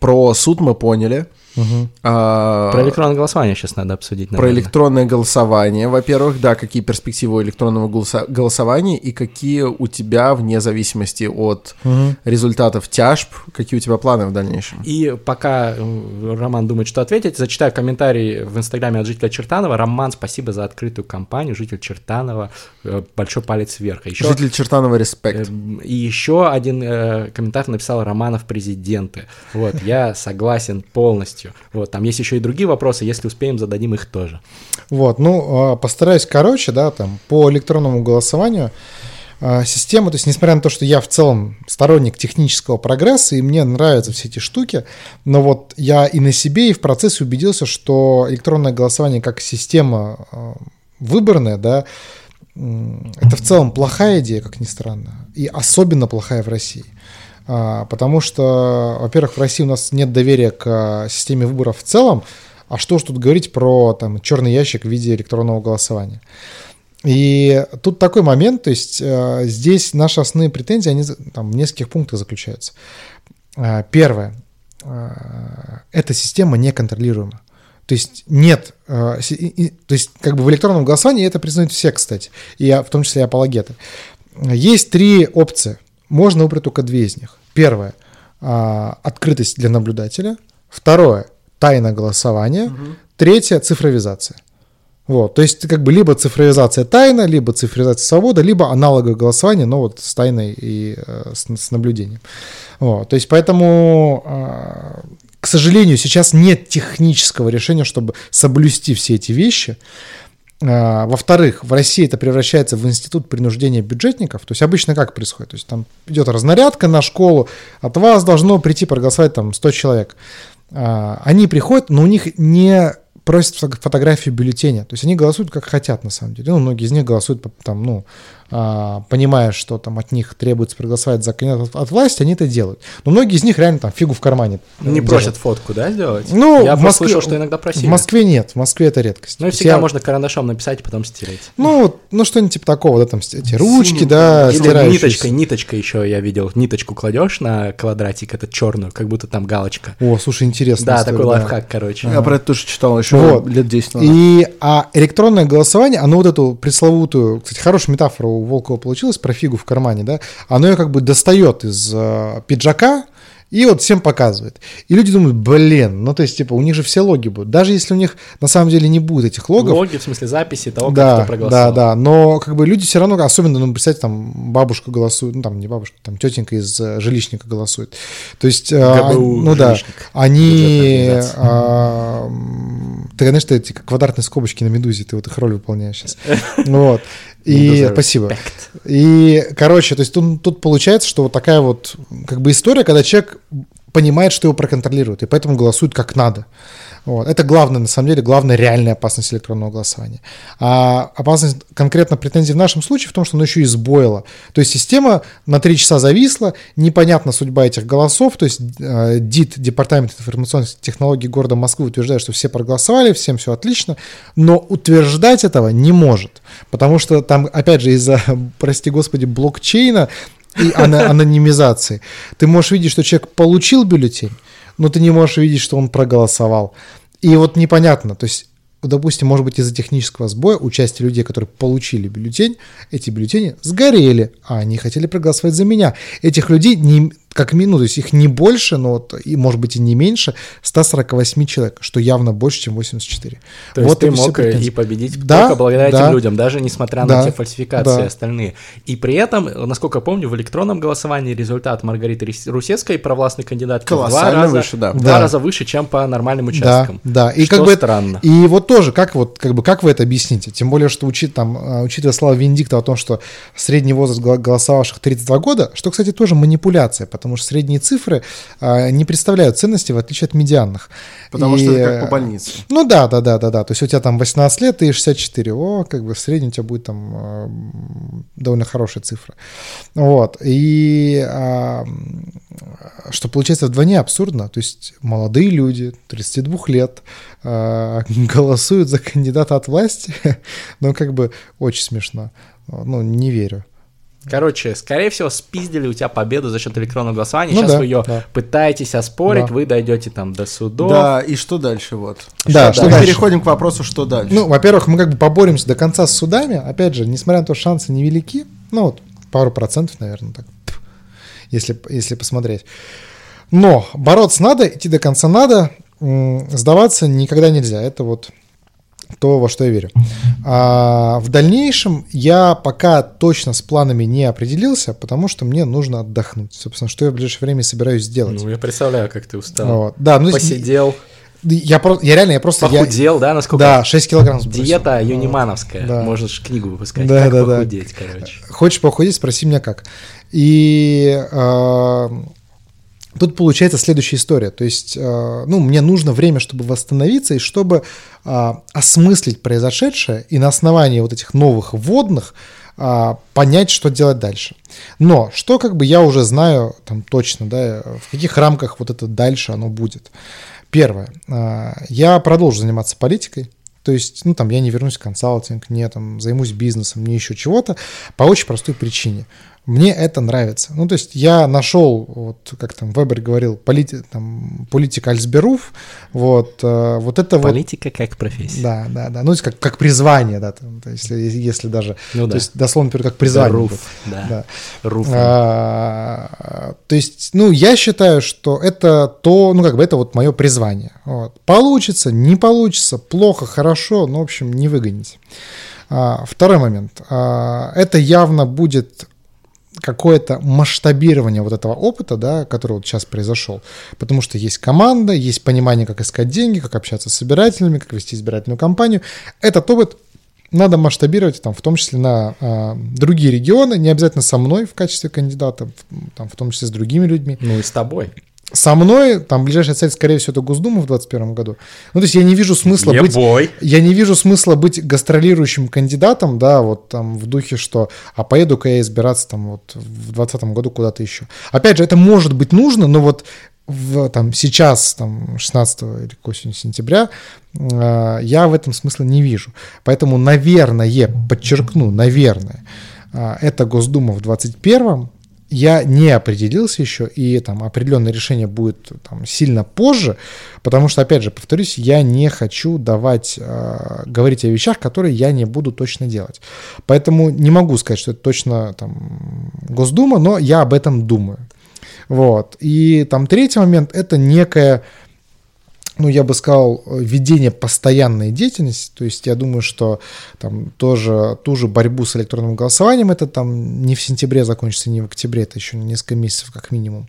Про суд мы поняли. Мгм. А, Про электронное голосование сейчас надо обсудить. про наверное. электронное голосование, во-первых, да, какие перспективы у электронного голоса- голосования и какие у тебя, вне зависимости от Мгм. результатов тяжб, какие у тебя планы в дальнейшем? И пока Роман думает, что ответить, зачитаю комментарий в инстаграме от жителя Чертанова. Роман, спасибо за открытую кампанию. Житель Чертанова, э, большой палец вверх. А еще, Житель Чертанова, респект. э, и еще один э, комментарий написал Романов президенты. Вот, я согласен полностью. Вот, там есть еще и другие вопросы, если успеем, зададим их тоже. Вот, ну, а, постараюсь короче, да, там, по электронному голосованию а, система, то есть, несмотря на то, что я в целом сторонник технического прогресса, и мне нравятся все эти штуки, но вот я и на себе, и в процессе убедился, что электронное голосование как система а, выборная, да, это в целом плохая идея, как ни странно, и особенно плохая в России. А, Потому что, во-первых, в России у нас нет доверия к а, системе выборов в целом, а что ж тут говорить про там, черный ящик в виде электронного голосования. И тут такой момент, то есть э, здесь наши основные претензии, они там, в нескольких пунктах заключаются. Первое. Эта система неконтролируема. То есть нет, то есть как бы в электронном голосовании это признают все, кстати, и в том числе и апологеты. Есть три опции, можно выбрать только две из них. Первое а, открытость для наблюдателя, второе тайна голосования, третье цифровизация. Вот, то есть как бы либо цифровизация тайна, либо цифровизация свобода, либо аналоговое голосование, но вот с тайной и э, с, с наблюдением. Вот, то есть поэтому, а, к сожалению, сейчас нет технического решения, чтобы соблюсти все эти вещи. А, Во-вторых, в России это превращается в институт принуждения бюджетников. То есть обычно как происходит? То есть там идет разнарядка на школу, от вас должно прийти проголосовать там 100 человек. А, Они приходят, но у них не просят фото- фотографию бюллетеня. То есть они голосуют как хотят на самом деле. Ну, многие из них голосуют там, ну, понимая, что там от них требуется проголосовать за кандидата от, власти, они это делают. Но многие из них реально там фигу в кармане. э, Не держат. просят фотку, да, сделать? Ну, Я в Москве- слышал, что иногда просили. В Москве нет, в Москве это редкость. Ну и всегда я- можно карандашом написать и потом стереть. Ну, вот, ну что-нибудь типа такого, да, там эти ручки, да, Или ниточкой, ниточкой еще я видел. Ниточку кладешь на квадратик, этот черную, как будто там галочка. О, слушай, интересно. Да, такой лайфхак, короче. Я про это тоже читал еще Вот. лет 10 назад. И а электронное голосование, оно вот эту пресловутую, кстати, хорошая метафора у Волкова получилась про фигу в кармане, да, оно ее как бы достает из э, пиджака и вот всем показывает. И люди думают, блин, ну то есть типа у них же все логи будут, даже если у них на самом деле не будет этих логов, Логи, в смысле записи того, как да, кто да, проголосовал. да, но как бы люди все равно, особенно, ну, представьте, там бабушка голосует, ну, там не бабушка, там тетенька из э, жилищника голосует. То есть, э, ГБУ они- ну да, жилищник. они, Бюджетная организация. а, ты, конечно, эти как квадратные скобочки на медузе, ты вот их роль выполняешь сейчас. Вот. И спасибо. respect. И, короче, то есть тут, тут получается, что вот такая вот как бы история, когда человек понимает, что его проконтролируют, и поэтому голосует как надо. Вот. Это главное, на самом деле, главная реальная опасность электронного голосования. А опасность конкретно претензий в нашем случае в том, что оно еще и сбоило. То есть система на три часа зависла, непонятна судьба этих голосов, то есть э, ДИТ, Департамент информационных технологий города Москвы, утверждает, что все проголосовали, всем все отлично, но утверждать этого не может, потому что там, опять же, из-за, прости господи, блокчейна и анонимизации, ты можешь видеть, что человек получил бюллетень, но ты не можешь видеть, что он проголосовал. И вот непонятно, то есть допустим, может быть, из-за технического сбоя у части людей, которые получили бюллетень, эти бюллетени сгорели, а они хотели проголосовать за меня. Этих людей не, как минимум, то есть их не больше, но вот, и может быть и не меньше 148 человек, что явно больше, чем 84. То вот есть ты мог и победить да, только благодаря да, этим людям, даже несмотря да, на те фальсификации да. остальные. И при этом, насколько помню, в электронном голосовании результат Маргариты Русецкой, провластной кандидатки, в два раза, выше, да. В два да. раза выше, чем по нормальным участкам. Да, да. И что как бы странно. И вот тоже, как вот, как бы, как вы это объясните? Тем более, что учит, там, а, учитывая слова Венедикта о том, что средний возраст голосовавших 32 года, что, кстати, тоже манипуляция, потому потому что средние цифры а, не представляют ценности, в отличие от медианных. Потому и, что это как по больнице. Ну да, да, да, да, да. То есть у тебя там 18 лет, и 64. О, как бы в среднем у тебя будет там э, довольно хорошая цифра. Вот. И э, что получается вдвойне абсурдно. То есть молодые люди, 32 лет, голосуют за кандидата от власти. ну, как бы очень смешно. Ну, не верю. Короче, скорее всего, спиздили у тебя победу за счет электронного голосования. Ну, Сейчас да, вы ее да. пытаетесь оспорить, да. вы дойдете там до судов. Да, и что дальше вот? Да, что, что дальше? Переходим к вопросу, что дальше. Ну, во-первых, мы как бы поборемся до конца с судами. Опять же, несмотря на то, шансы невелики, ну вот пару процентов, наверное, так, если, если посмотреть. Но бороться надо, идти до конца надо, сдаваться никогда нельзя. Это вот то, во что я верю. А, в дальнейшем я пока точно с планами не определился, потому что мне нужно отдохнуть. Собственно, что я в ближайшее время собираюсь сделать. Ну, я представляю, как ты устал. Вот. Да, ну, Посидел. Я, про, я реально, я просто... Похудел, я, да, насколько? Да, 6 килограмм сбросил. Диета юнимановская. Да. Можешь книгу выпускать, да, как да, похудеть, да. короче. Хочешь похудеть, спроси меня как. И э, Тут получается следующая история. То есть, э, ну, мне нужно время, чтобы восстановиться и чтобы э, осмыслить произошедшее и на основании вот этих новых вводных э, понять, что делать дальше. Но что как бы я уже знаю там точно, да, в каких рамках вот это дальше оно будет. Первое. Я продолжу заниматься политикой. То есть, ну, там, я не вернусь в консалтинг, не там, займусь бизнесом, не еще чего-то, по очень простой причине. Мне это нравится. Ну, то есть я нашел, вот как там Вебер говорил, полити, там, политика Альсберуф, вот, э, вот это Политика вот... как профессия. Да, да, да, ну, есть как, как призвание, да, там, то есть, если, если даже, ну, да. то есть дословно, например, как призвание. Да, руф, да. да. Руф. А, то есть, ну, я считаю, что это то, ну, как бы это вот мое призвание. Вот. Получится, не получится, плохо, хорошо, ну, в общем, не выгонить. А, второй момент. А, это явно будет какое-то масштабирование вот этого опыта, да, который вот сейчас произошел. Потому что есть команда, есть понимание, как искать деньги, как общаться с собирателями, как вести избирательную кампанию. Этот опыт надо масштабировать, там, в том числе на э, другие регионы, не обязательно со мной в качестве кандидата, там, в том числе с другими людьми. Ну и с тобой со мной, там, ближайшая цель, скорее всего, это Госдума в 2021 году. Ну, то есть я не вижу смысла yeah быть... Boy. Я не вижу смысла быть гастролирующим кандидатом, да, вот там в духе, что, а поеду-ка я избираться там вот в 2020 году куда-то еще. Опять же, это может быть нужно, но вот в, там, сейчас, там, 16 или к осени сентября, э, я в этом смысла не вижу. Поэтому, наверное, подчеркну, наверное, э, это Госдума в 2021 я не определился еще, и там определенное решение будет там, сильно позже, потому что, опять же, повторюсь, я не хочу давать, э, говорить о вещах, которые я не буду точно делать. Поэтому не могу сказать, что это точно там Госдума, но я об этом думаю. Вот. И там третий момент — это некая ну, я бы сказал, ведение постоянной деятельности, то есть я думаю, что там тоже ту же борьбу с электронным голосованием, это там не в сентябре закончится, не в октябре, это еще несколько месяцев как минимум.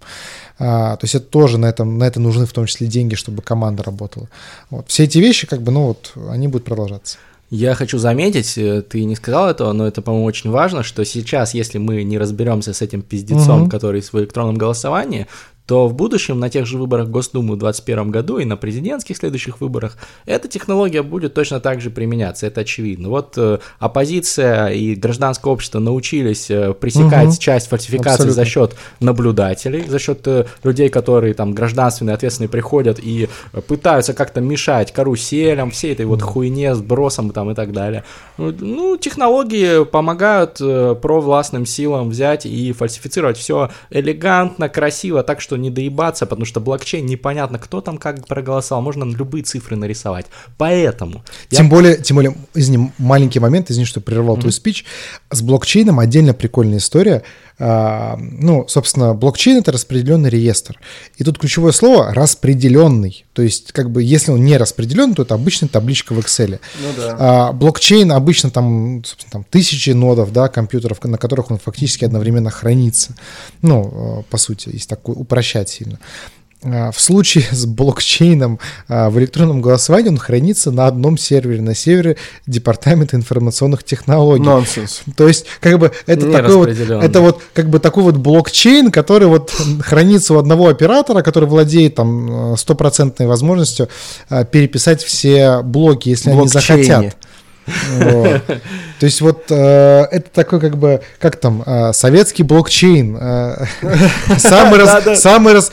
А, то есть это тоже на, этом, на это нужны в том числе деньги, чтобы команда работала. Вот. Все эти вещи, как бы, ну вот, они будут продолжаться. Я хочу заметить, э, ты не сказал этого, но это, по-моему, очень важно, что сейчас, если мы не разберемся с этим пиздецом, угу. который в электронном голосовании, то в будущем на тех же выборах Госдумы в 2021 году и на президентских следующих выборах эта технология будет точно так же применяться, это очевидно. Вот э, оппозиция и гражданское общество научились э, пресекать угу. часть фальсификаций Абсолютно. за счет наблюдателей, за счет э, людей, которые там гражданственные, ответственные приходят и пытаются как-то мешать каруселям, всей этой вот хуйне с бросом там и так далее. Ну, технологии помогают провластным силам взять и фальсифицировать все элегантно, красиво, так что не доебаться, потому что блокчейн непонятно, кто там как проголосовал, можно любые цифры нарисовать. Поэтому... Тем я... более, тем более, извини, маленький момент, извини, что прервал mm-hmm. твой спич. С блокчейном отдельно прикольная история. А, ну, собственно, блокчейн — это распределенный реестр. И тут ключевое слово — распределенный. То есть, как бы, если он не распределен, то это обычная табличка в Excel. Ну, да. а, блокчейн обычно там, собственно, там тысячи нодов, да, компьютеров, на которых он фактически одновременно хранится. Ну, по сути, если так упрощать сильно. А, в случае с блокчейном а, в электронном голосовании он хранится на одном сервере, на сервере Департамента информационных технологий. Нонсенс. То есть, как бы, это Не такой вот, это вот, как бы, такой вот блокчейн, который вот хранится у одного оператора, который владеет там стопроцентной возможностью а, переписать все блоки, если Блокчейне. они захотят. Вот. То есть вот э, это такой как бы, как там, э, советский блокчейн. Э, самый, раз, самый раз,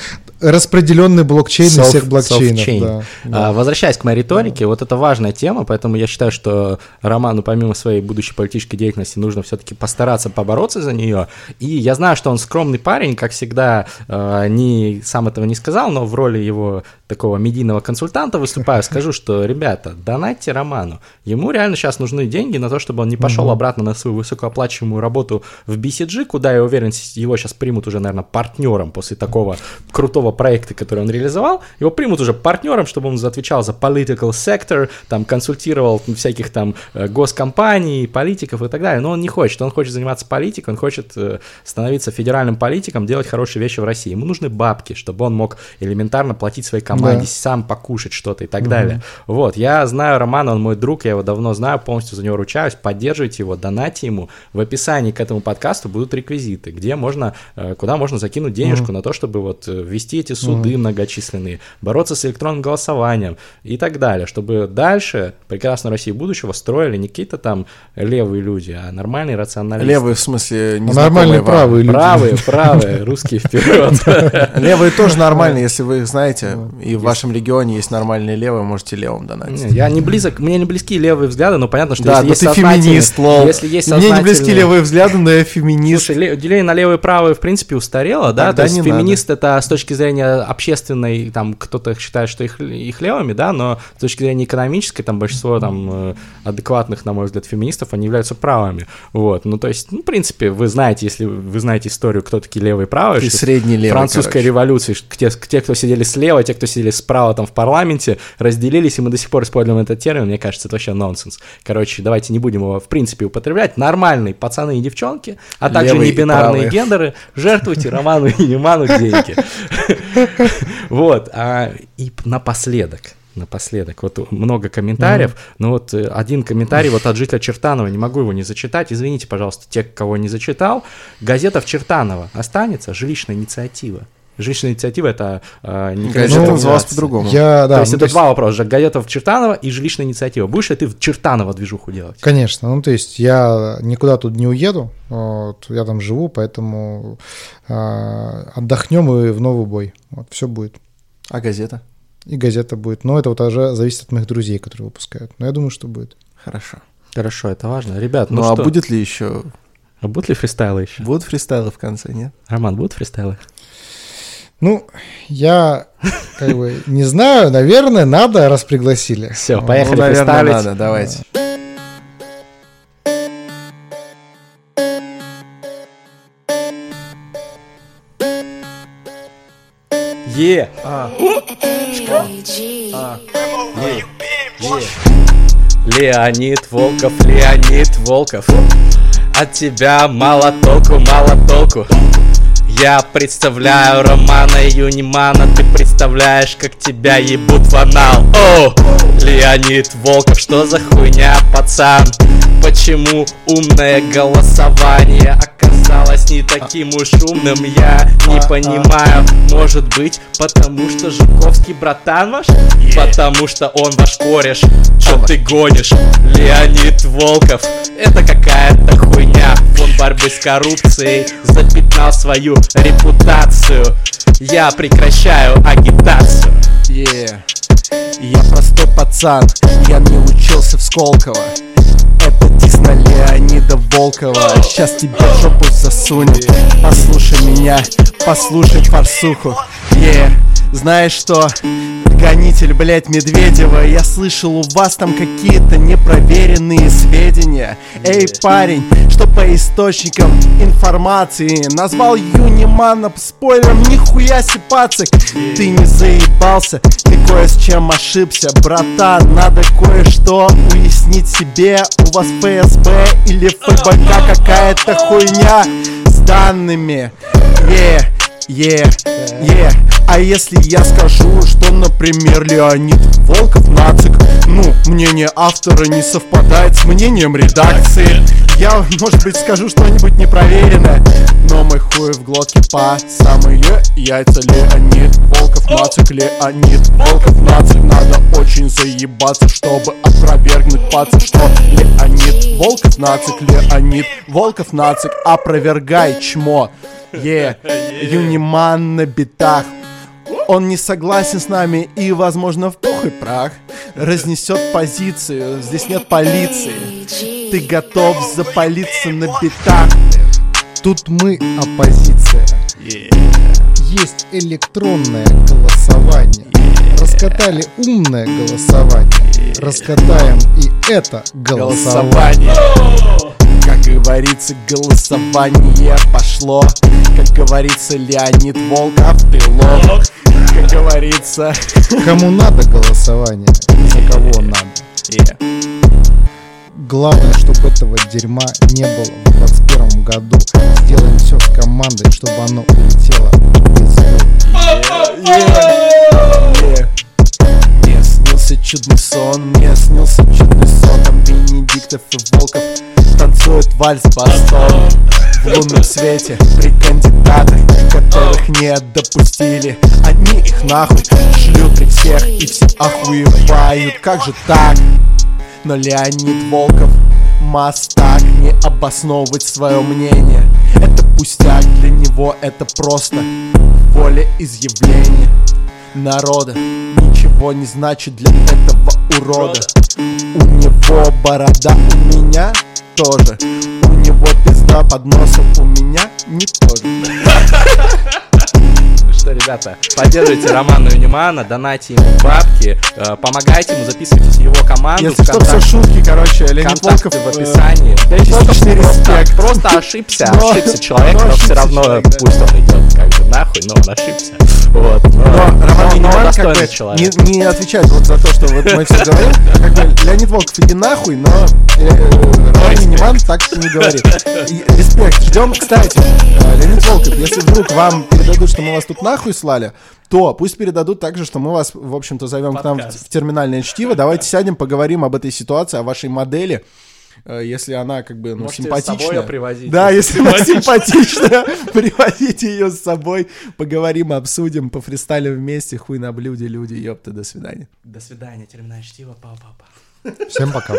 распределенный блокчейн Self, всех блокчейнов. Да, да. А, возвращаясь к моей риторике, да. вот это важная тема, поэтому я считаю, что Роману помимо своей будущей политической деятельности нужно все-таки постараться побороться за нее. И я знаю, что он скромный парень, как всегда, э, не сам этого не сказал, но в роли его такого медийного консультанта выступаю, скажу, что, ребята, донатьте Роману. Ему реально сейчас нужны деньги на то, чтобы он не пошел обратно на свою высокооплачиваемую работу в BCG, куда, я уверен, его сейчас примут уже, наверное, партнером после такого крутого проекта, который он реализовал. Его примут уже партнером, чтобы он отвечал за political sector, там, консультировал всяких там э, госкомпаний, политиков и так далее. Но он не хочет. Он хочет заниматься политикой, он хочет э, становиться федеральным политиком, делать хорошие вещи в России. Ему нужны бабки, чтобы он мог элементарно платить своей команде, да. сам покушать что-то и так угу. далее. Вот, я знаю Романа, он мой друг, я его давно знаю, полностью за него ручаюсь, поддерживайте его, донайте ему. В описании к этому подкасту будут реквизиты, где можно, э, куда можно закинуть денежку угу. на то, чтобы вот ввести эти суды угу. многочисленные, бороться с электронным голосованием и так далее, чтобы дальше прекрасную Россию будущего строили не какие-то там левые люди, а нормальные рационалисты. Левые в смысле не Нормальные правые люди. Правые, правые, русские вперед. Левые тоже нормальные, если вы знаете, и в вашем регионе есть нормальные левые, можете левым донатить. Я не близок, мне не близки левые взгляды, но понятно, что да, если есть ты феминист, лол. Если есть Мне не близки левые взгляды, но я феминист. Слушай, деление на левые и правые в принципе устарело, да? То есть феминист это с точки зрения общественной, там кто-то считает, что их, их левыми, да, но с точки зрения экономической, там большинство там э, адекватных, на мой взгляд, феминистов, они являются правыми, вот, ну, то есть, ну, в принципе, вы знаете, если вы знаете историю, кто такие левые и правые, Ты средний левый, французская короче. революция, те, те, кто сидели слева, те, кто сидели справа там в парламенте, разделились, и мы до сих пор используем этот термин, мне кажется, это вообще нонсенс. Короче, давайте не будем его, в принципе, употреблять. Нормальные пацаны и девчонки, а также небинарные гендеры, жертвуйте Роману и Неману деньги. Вот, а, и напоследок, напоследок. Вот много комментариев, mm-hmm. но вот э, один комментарий вот от жителя Чертанова, не могу его не зачитать. Извините, пожалуйста, те, кого не зачитал. Газета в Чертаново останется, жилищная инициатива. Жилищная инициатива это э, не Газета ну, называлась по-другому. Я, да, то есть ну, это то есть... два вопроса. Газета в Чертаново и жилищная инициатива. Будешь ли ты в Чертаново движуху делать? Конечно. Ну, то есть я никуда тут не уеду. Вот, я там живу, поэтому э, отдохнем и в новый бой. Вот, все будет. А газета? И газета будет. Но это вот уже зависит от моих друзей, которые выпускают. Но я думаю, что будет. Хорошо. Хорошо, это важно. Ребят, ну, ну а что? а будет ли еще... А будут ли фристайлы еще? Будут фристайлы в конце, нет? Роман, будут фристайлы? Ну, я как бы не знаю, наверное, надо, раз пригласили. Все, поехали ну, наверное, надо, давайте. Е. А. А. Е. Леонид Волков, Леонид Волков. От тебя мало толку, мало толку. Я представляю Романа Юнимана. Ты представляешь, как тебя ебут в анал. О, Леонид Волков, что за хуйня, пацан? Почему умное голосование оказалось сейчас не таким уж умным. Я не понимаю, может быть, потому что Жуковский братан ваш? Потому что он ваш кореш Чё ты гонишь? Леонид Волков Это какая-то хуйня. Фонд борьбы с коррупцией Запятнал свою репутацию. Я прекращаю агитацию. Yeah. Я простой пацан, я не учился в Сколково. Это дис на Леонида Волкова Сейчас тебя в жопу засунет Послушай меня, послушай форсуху Yeah. Знаешь что? Гонитель, блять, Медведева Я слышал, у вас там какие-то непроверенные сведения Эй, парень, что по источникам информации. Назвал Юнимана спойлером, нихуя сипацик Ты не заебался, ты кое с чем ошибся Братан, надо кое-что уяснить себе. У вас ФСБ или ФБК какая-то хуйня С данными? Yeah, yeah, yeah А если я скажу, что, например, Леонид Волков нацик? Ну, мнение автора не совпадает с мнением редакции Я, может быть, скажу что-нибудь непроверенное Но мой хуй в глотке по самые яйца. Леонид Волков нацик, Леонид Волков нацик Надо очень заебаться, чтобы опровергнуть пацан Что Леонид Волков нацик, Леонид Волков нацик Опровергай, чмо. Е, Юниман на битах он не согласен с нами и, возможно, в пух и прах Разнесет позицию, здесь нет полиции Ты готов запалиться на битах Тут мы оппозиция. Есть электронное голосование. Раскатали умное голосование. Раскатаем и это голосование. Как говорится, голосование пошло Как говорится, Леонид Волков, ты лох Как говорится, Кому надо голосование, за кого надо. yeah. Главное, чтобы этого дерьма не было в 21 году. Сделаем все с командой, чтобы оно улетело в пизду. Yeah. Чудный сон, мне снился чудный сон. Там Бенедиктов и Волков танцуют вальс-бастон В лунном свете при кандидатах, которых не допустили. Они их нахуй шлют при всех и все охуевают. Как же так? Но Леонид Волков мастак не обосновывать свое мнение. Это пустяк, для него это просто волеизъявление народа Ничего не значит для этого урода У него борода, у меня тоже У него пизда под носом, у меня не тоже Что, ребята, поддерживайте Романа Юнимана, донайте ему бабки, э, помогайте ему, записывайтесь в его команду. Если что, все шутки, короче, Леонид Волков в э, описании. Просто, респект. просто ошибся, ошибся человек, но все равно пусть он идет как бы нахуй, но он ошибся. Вот. Но Роман но Юниман как бы человек. не, не отвечает вот за то, что вот мы все говорим. Как бы Леонид Волков, иди нахуй, но э, э, Роман Юниман так не говорит. И респект. Ждем, кстати, э, Леонид Волков, если вдруг вам передадут, что мы вас тут нахуй слали, то пусть передадут также, что мы вас, в общем-то, зовем к нам в, Подкаст. в терминальное чтиво. Давайте сядем, поговорим об этой ситуации, о вашей модели. Э, Если она как бы ну, Можете с собой симпатичная. её привозить. Да, если она симпатичная, привозите ее с собой, поговорим, обсудим, пофристайлим вместе, хуй на блюде, люди, ёпта, до свидания. До свидания, терминальное чтиво, папа-папа. Всем пока.